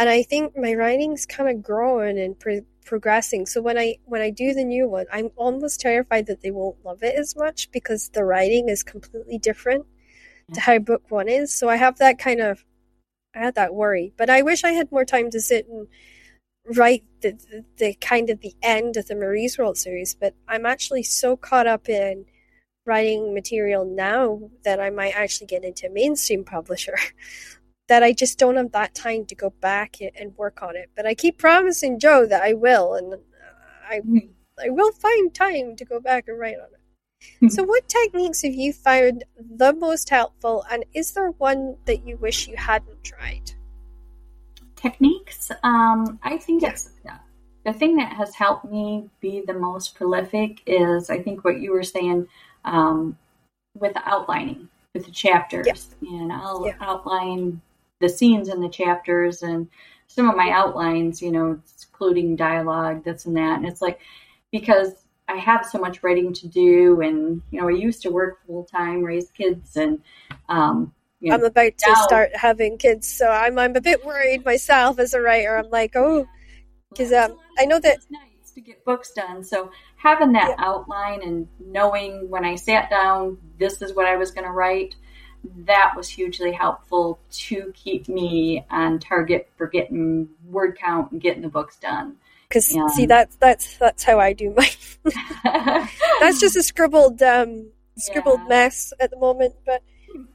and I think my writing's kind of growing and pro- progressing. So when I when I do the new one, I'm almost terrified that they won't love it as much because the writing is completely different to mm. how book one is. So I have that kind of I had that worry, but I wish I had more time to sit and write the, the, the kind of the end of the Marie's World series. But I'm actually so caught up in writing material now that I might actually get into a mainstream publisher that I just don't have that time to go back and- work on it. But I keep promising Joe that I will, and I I will find time to go back and write on it. so, what techniques have you found the most helpful, and is there one that you wish you hadn't tried? techniques um, i think Yeah. it's the thing that has helped me be the most prolific is i think what you were saying um, with the outlining with the chapters and i'll Yeah. outline the scenes in the chapters and some of my outlines you know including dialogue this and that and it's like because i have so much writing to do and you know i used to work full time raise kids and um, you know, I'm about to start having kids, so I'm I'm a bit worried myself as a writer. I'm like, oh, because um, I know that- nights to get books done. So having that Yeah. outline and knowing when I sat down, this is what I was going to write. That was hugely helpful to keep me on target for getting word count and getting the books done. because Yeah. see that's that's that's how I do my. that's just a scribbled um scribbled Yeah. mess at the moment, but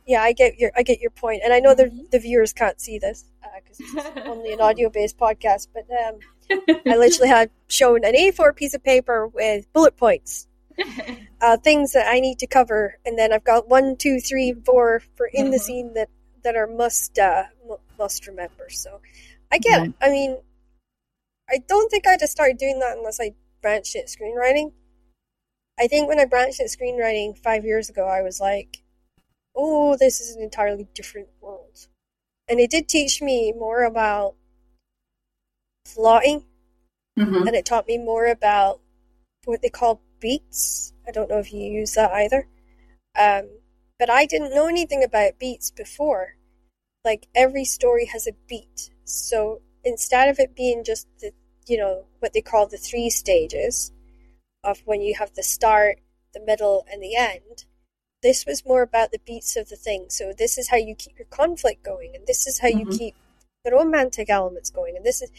yeah, I get your I get your point, and I know the the viewers can't see this because it's only an audio based podcast, but um, I literally had shown an A4 piece of paper with bullet points, uh, things that I need to cover, and then I've got one, two, three, four for in the Mhm. scene that that are must uh, mu- must remember. So I get. it. I mean, I don't think I'd started doing that unless I branched it screenwriting. I think when I branched it screenwriting five years ago, I was like, "Oh, this is an entirely different world," and it did teach me more about plotting Mhm. and it taught me more about what they call beats. I don't know if you use that either. Um, but I didn't know anything about beats before. Like every story has a beat. So instead of it being just the, you know, what they call the three stages of when you have the start, the middle, and the end, this was more about the beats of the thing. So this is how you keep your conflict going, and this is how you Mhm. keep the romantic elements going, and this is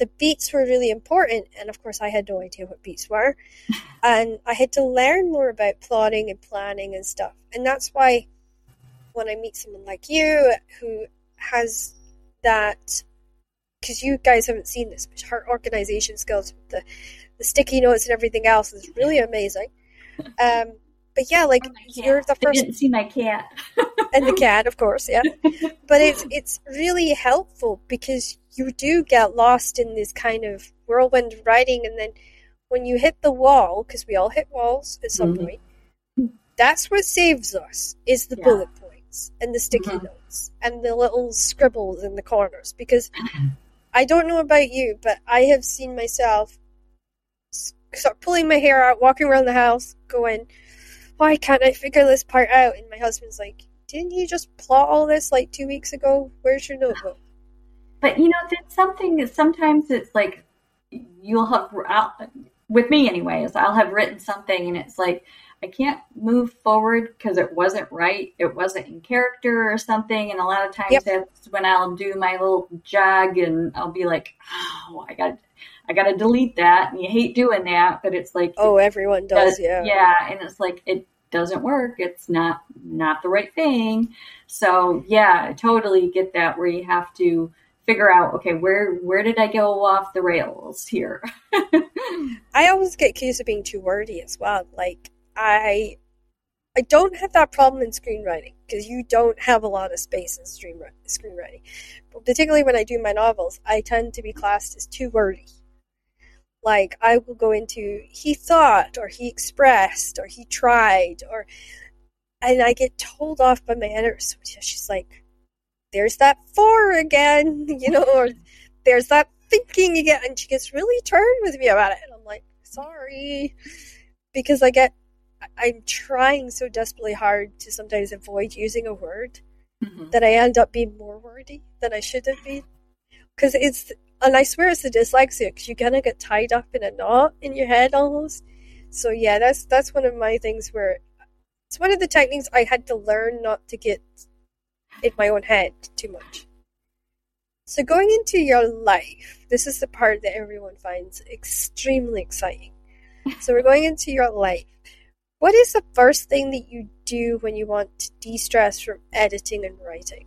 the beats were really important, and of course, I had no idea what beats were. and I had to learn more about plotting and planning and stuff. And that's why when I meet someone like you who has that, because you guys haven't seen this, but her organization skills with the, the sticky notes and everything else is really amazing. Um, but yeah, like you're the first didn't see my cat. and the cat, of course, yeah. But it's it's really helpful because you do get lost in this kind of whirlwind of writing, and then when you hit the wall, because we all hit walls at some Mhm. point, that's what saves us is the Yeah. bullet points and the sticky Mhm. notes and the little scribbles in the corners. Because I don't know about you, but I have seen myself start pulling my hair out, walking around the house, going, "Why can't I figure this part out?" And my husband's like, "Didn't you just plot all this like two weeks ago? Where's your notebook?" But you know, that's something sometimes it's like you'll have I'll, with me anyways. I'll have written something and it's like I can't move forward because it wasn't right. It wasn't in character or something. And a lot of times Yep. that's when I'll do my little jog and I'll be like, oh, I got, I got to delete that. And you hate doing that, but it's like, Oh, everyone does, yeah. yeah, and it's like it doesn't work. It's not not the right thing. So yeah, I totally get that where you have to figure out okay where where did I go off the rails here? I always get accused of being too wordy as well. Like I, I don't have that problem in screenwriting because you don't have a lot of space in screen screenwriting. But particularly when I do my novels, I tend to be classed as too wordy. Like I will go into he thought or he expressed or he tried or, and I get told off by my editor. So she's like, "There's that four again," you know, or "There's that thinking again," and she gets really turned with me about it, and I'm like, "Sorry," because I get, I'm trying so desperately hard to sometimes avoid using a word Mhm. that I end up being more wordy than I should have been. Because it's, and I swear it's the dyslexia, because you kind of get tied up in a knot in your head almost. So yeah, that's that's one of my things where it's one of the techniques I had to learn not to get in my own head too much. So going into your life, this is the part that everyone finds extremely exciting. So we're going into your life. What is the first thing that you do when you want to de-stress from editing and writing?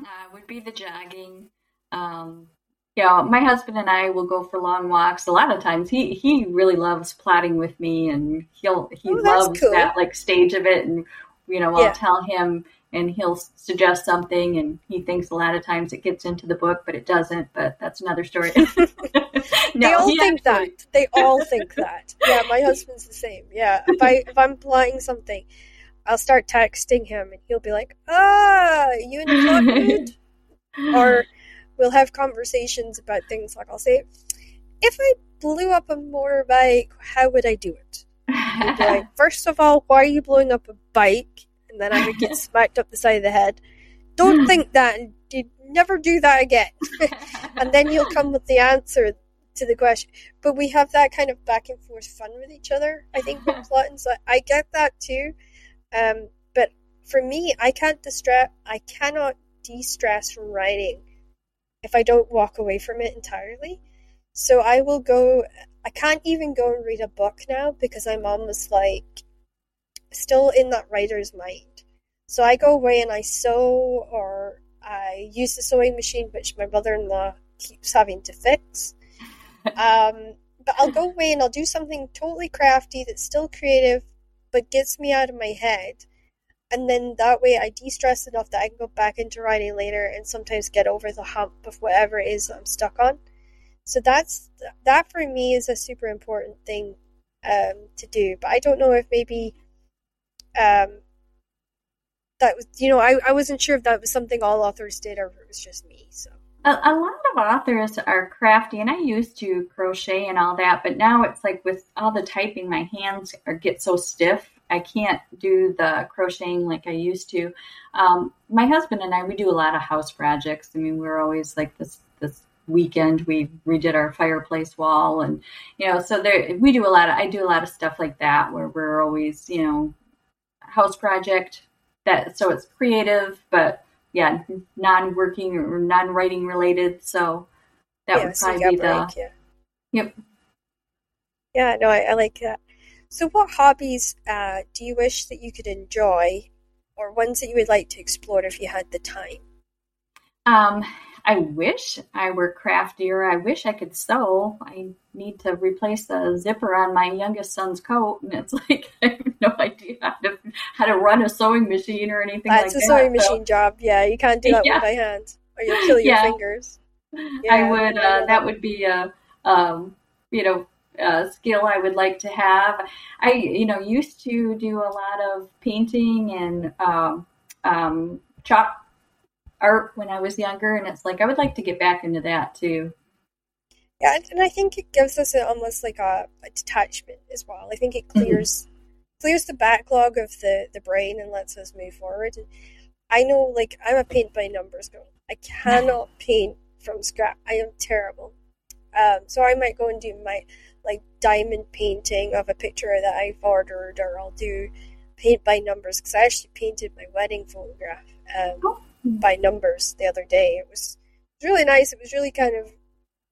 Uh, would be the jogging. Um, you know, my husband and I will go for long walks. A lot of times, he he really loves plotting with me, and he'll he Oh, loves cool. that like stage of it. And you know, I'll Yeah. tell him, and he'll suggest something, and he thinks a lot of times it gets into the book, but it doesn't. But that's another story. they all think actually- that. They all think that. Yeah, my husband's the same. Yeah, if I if I'm plotting something, I'll start texting him, and he'll be like, "Ah, you in the plot mood?" Or we'll have conversations about things like I'll say, "If I blew up a motorbike, how would I do it?" Like, first of all, why are you blowing up a bike? And then I would get smacked up the side of the head. Don't think that, and never do that again. and then you'll come with the answer to the question. But we have that kind of back and forth fun with each other. I think when plotting, so I get that too. Um, but for me, I can't distress. I cannot de-stress from writing if I don't walk away from it entirely. So I will go. I can't even go and read a book now because I'm almost like still in that writer's mind. So I go away and I sew or I use the sewing machine, which my mother in law keeps having to fix. um, but I'll go away and I'll do something totally crafty that's still creative, but gets me out of my head. And then that way I de stress enough that I can go back into writing later and sometimes get over the hump of whatever it is that I'm stuck on. So that's that for me is a super important thing um, to do. But I don't know if maybe um, that was you know I, I wasn't sure if that was something all authors did or if it was just me. So a, a, lot of authors are crafty, and I used to crochet and all that, but now it's like with all the typing, my hands are, get so stiff. I can't do the crocheting like I used to. Um, my husband and I, we do a lot of house projects. I mean, we're always like this this weekend we redid our fireplace wall, and you know, so there we do a lot of. I do a lot of stuff like that where we're always, you know, house project that so it's creative, but yeah, non-working or non-writing related. So that yeah, would probably so be break, the. Yeah. Yep. Yeah, no, I, I like that. So, what hobbies uh, do you wish that you could enjoy, or ones that you would like to explore if you had the time? Um, I wish I were craftier. I wish I could sew. I need to replace the zipper on my youngest son's coat, and it's like I have no idea how to how to run a sewing machine or anything That's like a sewing machine job. Yeah, you can't do that yeah. with my hands, or you'll kill your yeah. fingers. Yeah, I would. Uh, that would be a um, you know a skill I would like to have. I you know used to do a lot of painting and um, um, chalk art when I was younger, and it's like I would like to get back into that too. Yeah, and I think it gives us a, almost like a, a, detachment as well. I think it mm-hmm. clears mm-hmm. clears the backlog of the the brain and lets us move forward. And I know, like I'm a paint by numbers girl. I cannot paint from scratch. I am terrible. Um, so I might go and do my like diamond painting of a picture that I've ordered, or I'll do paint by numbers because I actually painted my wedding photograph. Um, oh by numbers the other day. It was, it was really nice. It was really kind of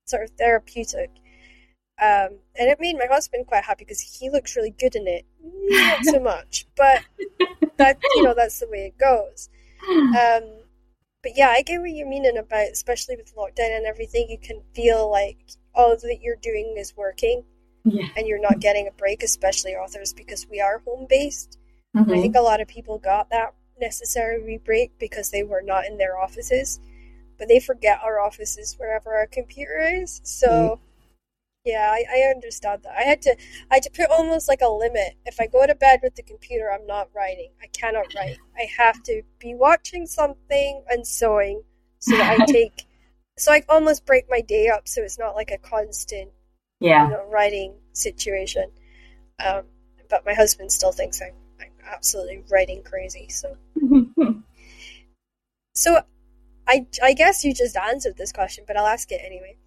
sort of therapeutic. Um, and it made my husband quite happy because he looks really good in it. Not so much, but that you know that's the way it goes. Um, but yeah, I get what you're meaning about, especially with lockdown and everything. You can feel like all that you're doing is working, yeah. and you're not getting a break, especially authors because we are home based. Mm-hmm. I think a lot of people got that necessarily break because they were not in their offices, but they forget our offices wherever our computer is. So, mm. yeah, I, I understand that. I had to I had to put almost like a limit. If I go to bed with the computer, I'm not writing. I cannot write. I have to be watching something and sewing so that I take. so I almost break my day up so it's not like a constant, yeah, you know, writing situation. Um, but my husband still thinks I'm absolutely writing crazy. So, so I I guess you just answered this question, but I'll ask it anyway.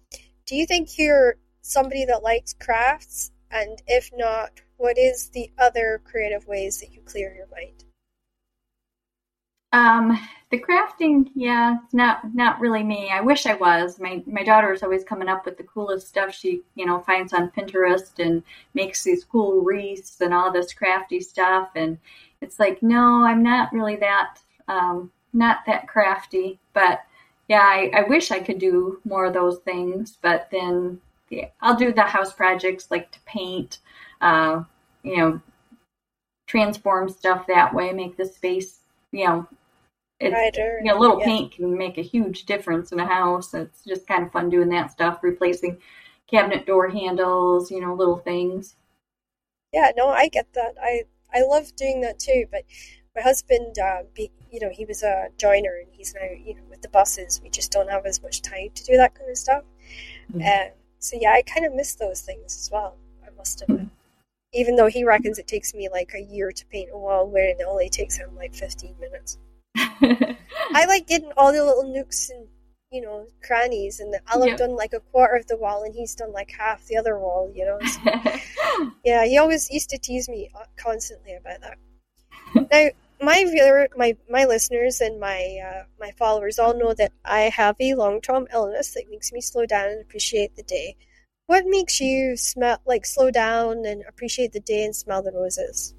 Do you think you're somebody that likes crafts? And if not, what is the other creative ways that you clear your mind? Um, the crafting, yeah, not not really me. I wish I was. My my daughter is always coming up with the coolest stuff she you know finds on Pinterest and makes these cool wreaths and all this crafty stuff. And it's like, no, I'm not really that um, not that crafty. But yeah, I, I wish I could do more of those things. But then yeah, I'll do the house projects like to paint, uh, you know, transform stuff that way, make the space you know it's, you know, a little yeah. paint can make a huge difference in a house. It's just kind of fun doing that stuff, replacing cabinet door handles, you know, little things. Yeah, no, I get that. I I love doing that too. But my husband, uh, be, you know, he was a joiner, and he's now, you know, with the buses, we just don't have as much time to do that kind of stuff. Mm-hmm. Uh, so yeah, I kind of miss those things as well. I must admit. Mm-hmm. Even though he reckons it takes me like a year to paint a wall, where it only takes him like fifteen minutes. I like getting all the little nooks and you know crannies, and I'll have done like a quarter of the wall, and he's done like half the other wall. You know, so, yeah. He always used to tease me uh, constantly about that. now, my viewer, my my listeners, and my uh, my followers all know that I have a long term illness that makes me slow down and appreciate the day. What makes you smell like slow down and appreciate the day and smell the roses?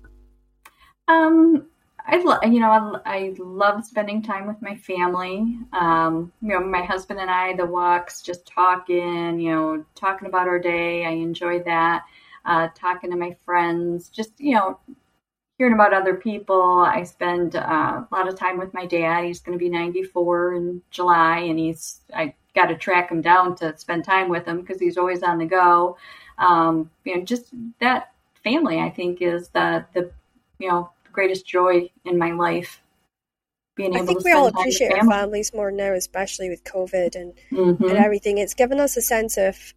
Um, I lo- you know I, I love spending time with my family. Um, you know, my husband and I, the walks, just talking. You know, talking about our day. I enjoy that. Uh, talking to my friends, just you know, hearing about other people. I spend uh, a lot of time with my dad. He's going to be 94 in July, and he's I got to track him down to spend time with him because he's always on the go. Um, you know, just that family. I think is the the you know greatest joy in my life. Being I think we all appreciate our families more now, especially with COVID and mm-hmm. and everything. It's given us a sense of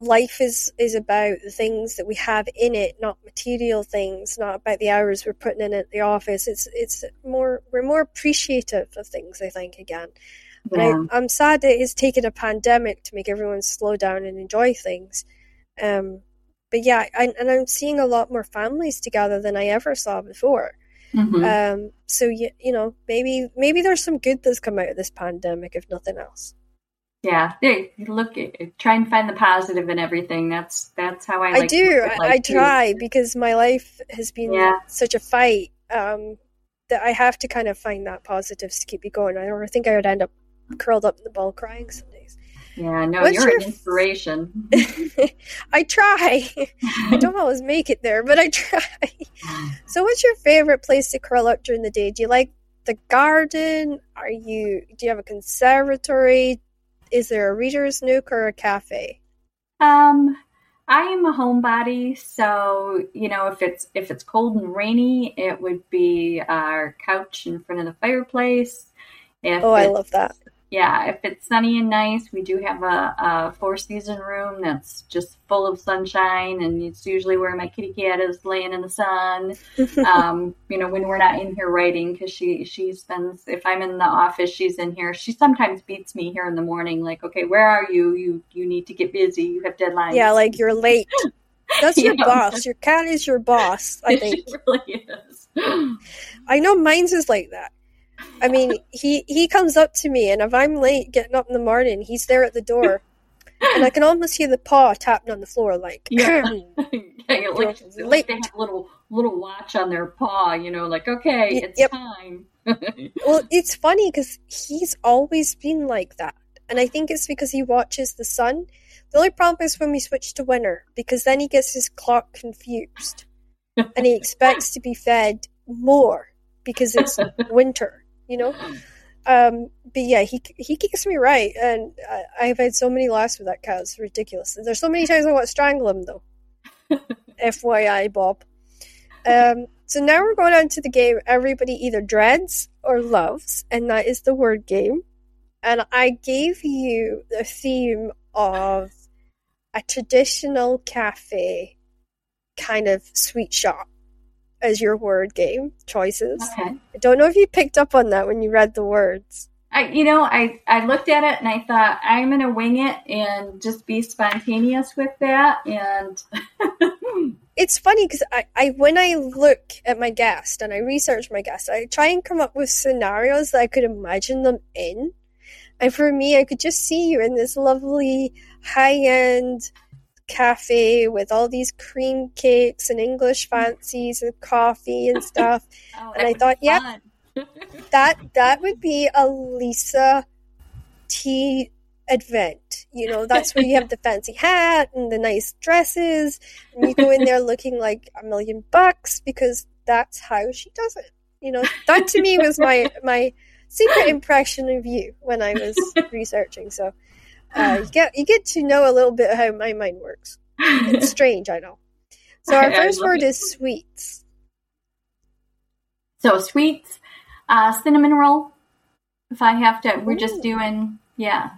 life is is about the things that we have in it, not material things, not about the hours we're putting in at the office. It's it's more we're more appreciative of things. I think again. Yeah. And I, am sad that it's taken a pandemic to make everyone slow down and enjoy things. Um, but yeah, I, and I'm seeing a lot more families together than I ever saw before. Mm-hmm. Um, so you, you know, maybe maybe there's some good that's come out of this pandemic, if nothing else. Yeah, hey, look, try and find the positive in everything. That's that's how I. Like I do. I, I try because my life has been yeah. such a fight um, that I have to kind of find that positives to keep me going. I don't think I would end up curled up in the ball crying some days. Yeah, no, What's you're your... an inspiration. I try. I don't always make it there, but I try. so, what's your favorite place to curl up during the day? Do you like the garden? Are you? Do you have a conservatory? Is there a reader's nook or a cafe? Um, I am a homebody, so you know if it's if it's cold and rainy, it would be our couch in front of the fireplace. If oh, I love that yeah, if it's sunny and nice, we do have a, a four season room that's just full of sunshine, and it's usually where my kitty cat is laying in the sun. um, you know, when we're not in here writing, because she she spends. If I'm in the office, she's in here. She sometimes beats me here in the morning, like, "Okay, where are you? You you need to get busy. You have deadlines." Yeah, like you're late. That's your boss. Your cat is your boss. I think. She really is. I know mine's is like that. I mean, he he comes up to me, and if I'm late getting up in the morning, he's there at the door, and I can almost hear the paw tapping on the floor, like yeah, yeah like, like they have a little little watch on their paw, you know, like okay, it's yep. time. well, it's funny because he's always been like that, and I think it's because he watches the sun. The only problem is when we switch to winter, because then he gets his clock confused, and he expects to be fed more because it's winter you know. Um, but yeah, he he kicks me right, and I, have had so many laughs with that cat. It's ridiculous. There's so many times I want to strangle him, though. FYI, Bob. Um, so now we're going on to the game everybody either dreads or loves, and that is the word game. And I gave you the theme of a traditional cafe kind of sweet shop as your word game choices. Okay. I don't know if you picked up on that when you read the words. I, you know, I, I looked at it and I thought I'm going to wing it and just be spontaneous with that. And it's funny because I, I, when I look at my guest and I research my guest, I try and come up with scenarios that I could imagine them in. And for me, I could just see you in this lovely high end cafe with all these cream cakes and English fancies and coffee and stuff. oh, and I thought, yeah, that that would be a Lisa tea event. You know, that's where you have the fancy hat and the nice dresses, and you go in there looking like a million bucks because that's how she does it. You know, that to me was my my secret impression of you when I was researching. So uh, you get you get to know a little bit how my mind works. It's strange, I know. So our first word it. is sweets. So sweets, uh, cinnamon roll. If I have to, we're Ooh. just doing yeah.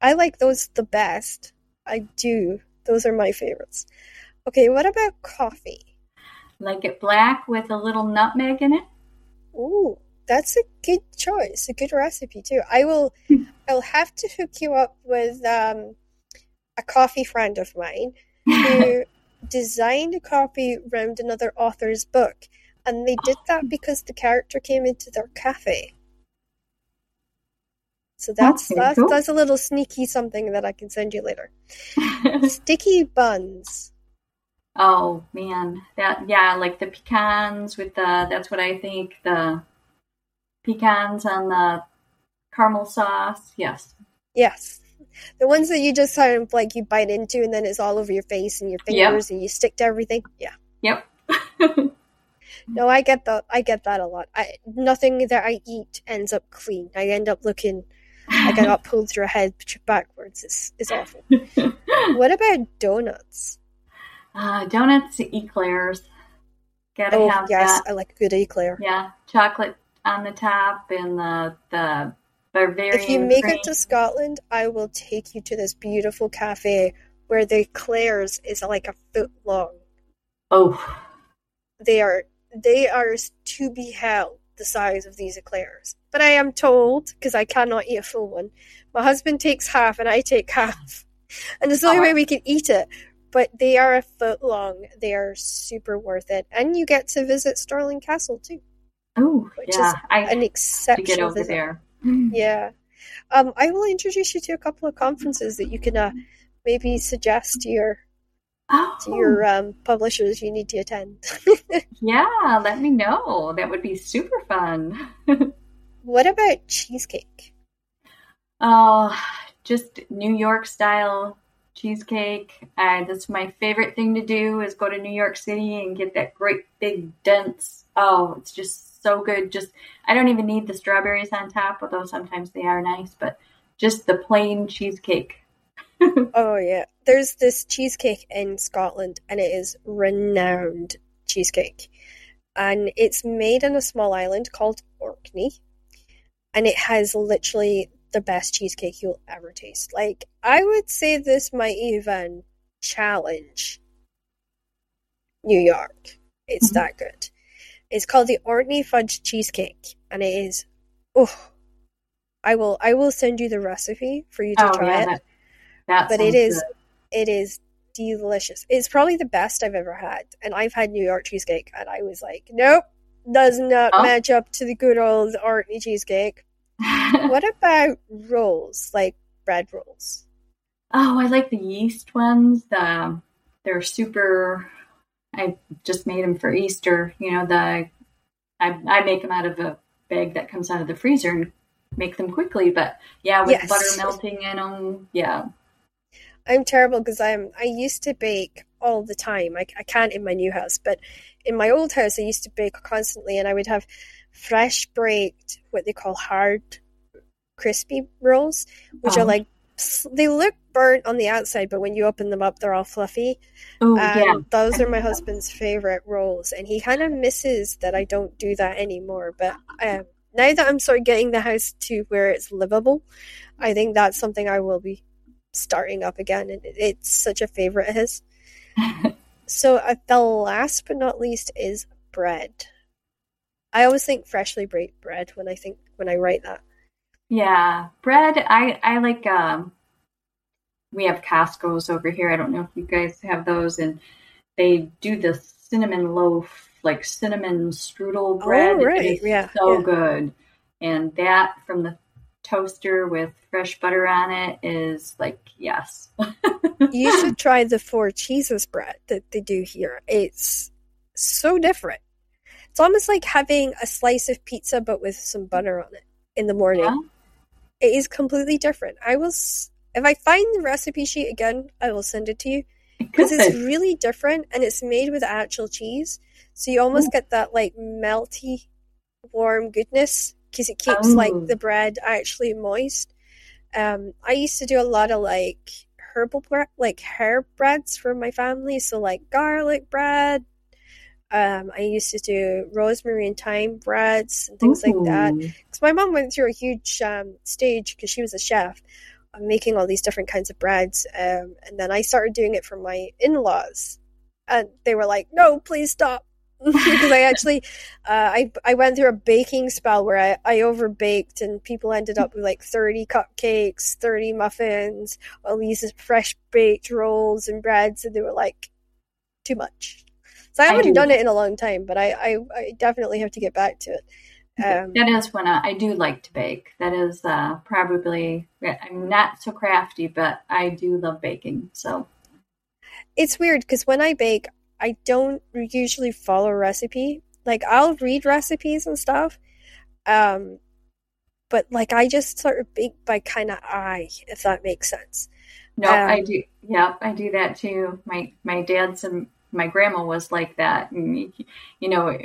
I like those the best. I do. Those are my favorites. Okay, what about coffee? Like it black with a little nutmeg in it. Ooh, that's a good choice. A good recipe too. I will. I'll have to hook you up with um, a coffee friend of mine who designed a coffee around another author's book, and they did that because the character came into their cafe. So that's that's, cool. that's a little sneaky something that I can send you later. Sticky buns. Oh man, that yeah, like the pecans with the that's what I think the pecans and the caramel sauce. Yes. Yes. The ones that you just kind of like you bite into and then it's all over your face and your fingers yep. and you stick to everything. Yeah. Yep. no, I get that. I get that a lot. I nothing that I eat ends up clean. I end up looking like I got pulled through a head backwards. It's it's awful. what about donuts? Uh, donuts, eclairs. Gotta oh, have yes, that. I like a good eclair. Yeah, chocolate on the top and the the Bavarian. If you make cream. it to Scotland, I will take you to this beautiful cafe where the eclairs is like a foot long. Oh, they are they are to be held the size of these eclairs. But I am told because I cannot eat a full one. My husband takes half and I take half, and it's the only oh. way we can eat it but they are a foot long. They are super worth it, and you get to visit Stirling Castle too. Oh, yeah, I an exception. to get over visit. there. Yeah, um, I will introduce you to a couple of conferences that you can uh, maybe suggest to your oh. to your um, publishers you need to attend. yeah, let me know. That would be super fun. what about cheesecake? Oh, just New York style cheesecake. Uh, that's my favorite thing to do is go to New York City and get that great big dense. Oh, it's just so good. Just I don't even need the strawberries on top, although sometimes they are nice, but just the plain cheesecake. oh yeah, there's this cheesecake in Scotland, and it is renowned cheesecake, and it's made in a small island called Orkney, and it has literally the best cheesecake you'll ever taste. Like, I would say this might even challenge New York. It's mm-hmm. that good. It's called the Orkney Fudge Cheesecake, and it is, oh, I will, I will send you the recipe for you to oh, try yeah, it. That, that but it is, good. it is delicious. It's probably the best I've ever had, and I've had New York cheesecake, and I was like, nope, does not oh. match up to the good old Orkney cheesecake what about rolls, like bread rolls? Oh, I like the yeast ones. The they're super. I just made them for Easter. You know, the I I make them out of a bag that comes out of the freezer and make them quickly. But yeah, with yes. butter melting in them, yeah. I'm terrible because I'm I used to bake all the time. I, I can't in my new house, but in my old house I used to bake constantly, and I would have fresh baked what they call hard crispy rolls, which are oh. like they look burnt on the outside, but when you open them up, they're all fluffy. Oh yeah, those are my husband's favorite rolls, and he kind of misses that I don't do that anymore. But um, now that I'm sort of getting the house to where it's livable, I think that's something I will be starting up again, and it's such a favorite of his. so uh, the last but not least is bread. I always think freshly baked bread when I think when I write that. Yeah, bread. I I like. Um, we have Costco's over here. I don't know if you guys have those, and they do the cinnamon loaf, like cinnamon strudel oh, bread. Oh, right. yeah, so yeah. good. And that from the toaster with fresh butter on it is like yes. you should try the four cheeses bread that they do here. It's so different. It's almost like having a slice of pizza but with some butter on it in the morning. Yeah. It is completely different. I will, if I find the recipe sheet again, I will send it to you because it's really different and it's made with actual cheese. So you almost Ooh. get that like melty, warm goodness because it keeps oh. like the bread actually moist. Um, I used to do a lot of like herbal bread, like herb breads for my family. So like garlic bread, um, I used to do rosemary and thyme breads and things Ooh. like that. Because my mom went through a huge um, stage because she was a chef, of making all these different kinds of breads. Um, and then I started doing it for my in laws. And they were like, no, please stop. because I actually, uh, I, I went through a baking spell where I, I overbaked and people ended up with like 30 cupcakes, 30 muffins, all these fresh baked rolls and breads. And they were like, too much so I haven't I done it in a long time, but I, I, I definitely have to get back to it. Um, that is when I, I, do like to bake. That is uh, probably I'm not so crafty, but I do love baking. So it's weird because when I bake, I don't usually follow recipe. Like I'll read recipes and stuff, um, but like I just sort of bake by kind of eye, if that makes sense. No, um, I do. Yeah, I do that too. My my dad's and my grandma was like that. And, you know,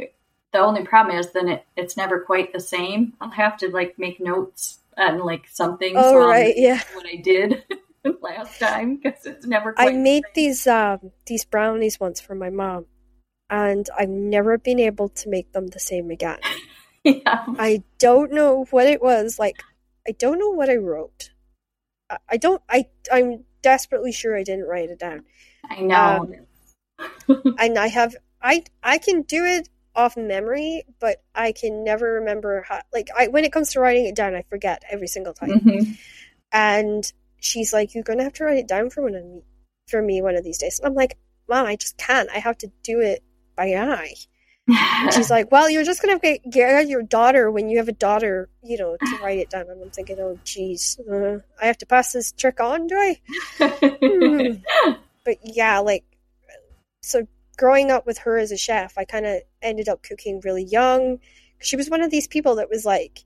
the only problem is then it, it's never quite the same. I'll have to like make notes and like something. Oh right, yeah. What I did last time because it's never. I made the these um these brownies once for my mom, and I've never been able to make them the same again. yeah. I don't know what it was like. I don't know what I wrote. I, I don't. I I'm desperately sure I didn't write it down. I know. Um, and I have I I can do it off memory, but I can never remember how. Like I, when it comes to writing it down, I forget every single time. Mm-hmm. And she's like, "You're gonna have to write it down for one of me, for me one of these days." And I'm like, "Mom, I just can't. I have to do it by eye." and she's like, "Well, you're just gonna get, get your daughter when you have a daughter, you know, to write it down." And I'm thinking, "Oh, geez, uh, I have to pass this trick on, do I?" hmm. But yeah, like, so growing up with her as a chef, I kind of ended up cooking really young. She was one of these people that was like,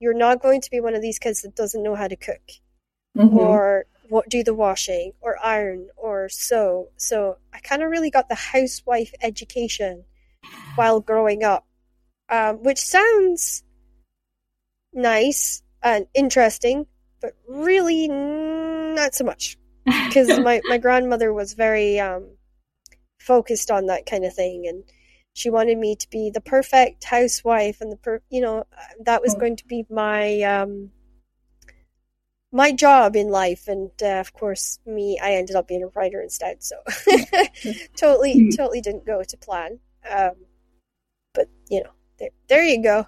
"You're not going to be one of these kids that doesn't know how to cook, mm-hmm. or what do the washing, or iron, or sew." So I kind of really got the housewife education while growing up, um, which sounds nice and interesting, but really not so much because my my grandmother was very um, focused on that kind of thing and she wanted me to be the perfect housewife and the per you know that was mm. going to be my um my job in life and uh, of course me i ended up being a writer instead so totally mm. totally didn't go to plan um but you know there, there you go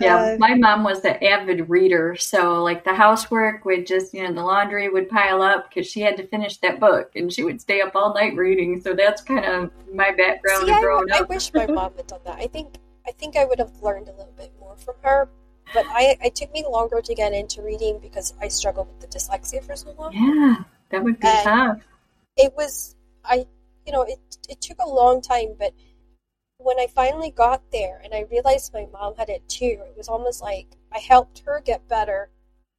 yeah, uh, my mom was an avid reader, so like the housework would just, you know, the laundry would pile up because she had to finish that book, and she would stay up all night reading. So that's kind of my background See, growing I, up. I wish my mom had done that. I think I think I would have learned a little bit more from her, but I it took me longer to get into reading because I struggled with the dyslexia for so long. Yeah, that would be and tough. It was I, you know, it it took a long time, but when I finally got there and I realized my mom had it too, it was almost like I helped her get better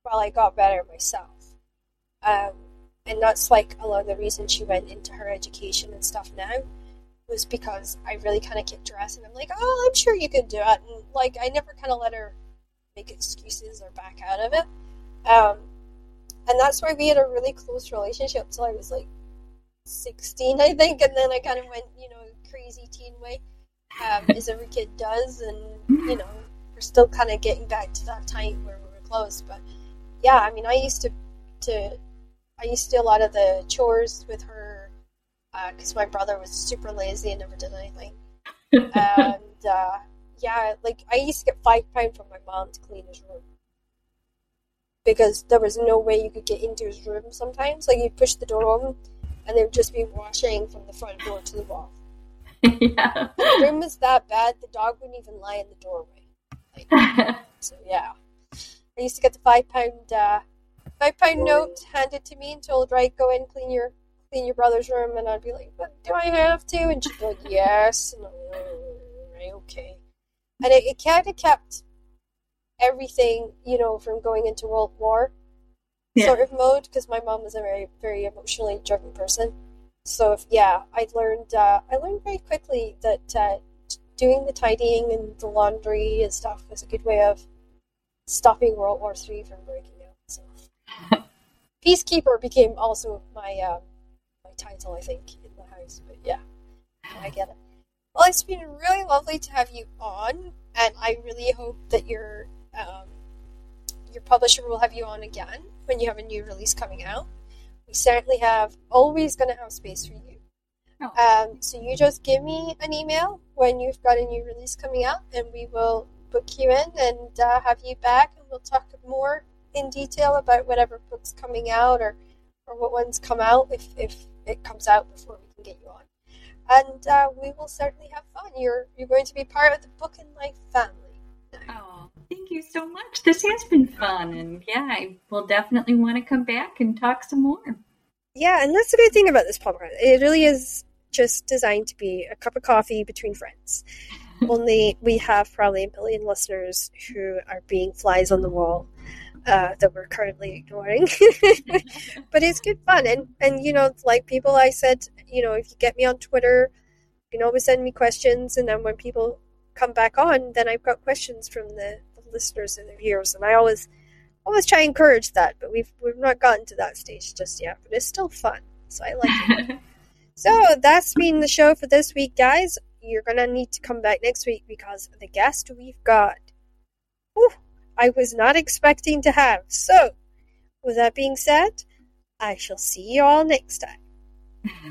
while I got better myself. Um, and that's like a lot of the reason she went into her education and stuff now was because I really kind of kicked her ass and I'm like, oh, I'm sure you could do it. And like, I never kind of let her make excuses or back out of it. Um, and that's why we had a really close relationship till I was like 16, I think. And then I kind of went, you know, crazy teen way um, as every kid does, and you know we're still kind of getting back to that time where we were close. But yeah, I mean, I used to to I used to do a lot of the chores with her because uh, my brother was super lazy and never did anything. and uh, yeah, like I used to get five pound from my mom to clean his room because there was no way you could get into his room. Sometimes, like you'd push the door open, and they would just be washing from the front door to the wall. yeah. The room was that bad, the dog wouldn't even lie in the doorway. Like, so yeah. I used to get the five pound uh, five pound note handed to me and told, right, go in, clean your clean your brother's room and I'd be like, But do I have to? And she'd be like, Yes and I'm like, okay. And it, it kinda kept everything, you know, from going into World War yeah. sort of mode because my mom was a very, very emotionally driven person so if, yeah, I learned uh, I learned very quickly that uh, doing the tidying and the laundry and stuff was a good way of stopping World War Three from breaking out. So peacekeeper became also my uh, my title, I think, in the house. But yeah, I get it. Well, it's been really lovely to have you on, and I really hope that your um, your publisher will have you on again when you have a new release coming out we certainly have always going to have space for you. Oh. Um, so you just give me an email when you've got a new release coming out, and we will book you in and uh, have you back, and we'll talk more in detail about whatever book's coming out or or what ones come out if if it comes out before we can get you on. And uh, we will certainly have fun. You're you're going to be part of the Book and Life family. Oh, thank you so much. This has been fun. And yeah, I will definitely want to come back and talk some more. Yeah, and that's the good thing about this podcast. It really is just designed to be a cup of coffee between friends. Only we have probably a million listeners who are being flies on the wall uh, that we're currently ignoring. but it's good fun, and and you know, like people, I said, you know, if you get me on Twitter, you can always send me questions, and then when people come back on, then I've got questions from the listeners and the viewers, and I always always try to encourage that. But we've we've not gotten to that stage just yet, but it's still fun, so I like it. so that's been the show for this week, guys. You're gonna need to come back next week because the guest we've got. Whew, I was not expecting to have. So, with that being said, I shall see you all next time.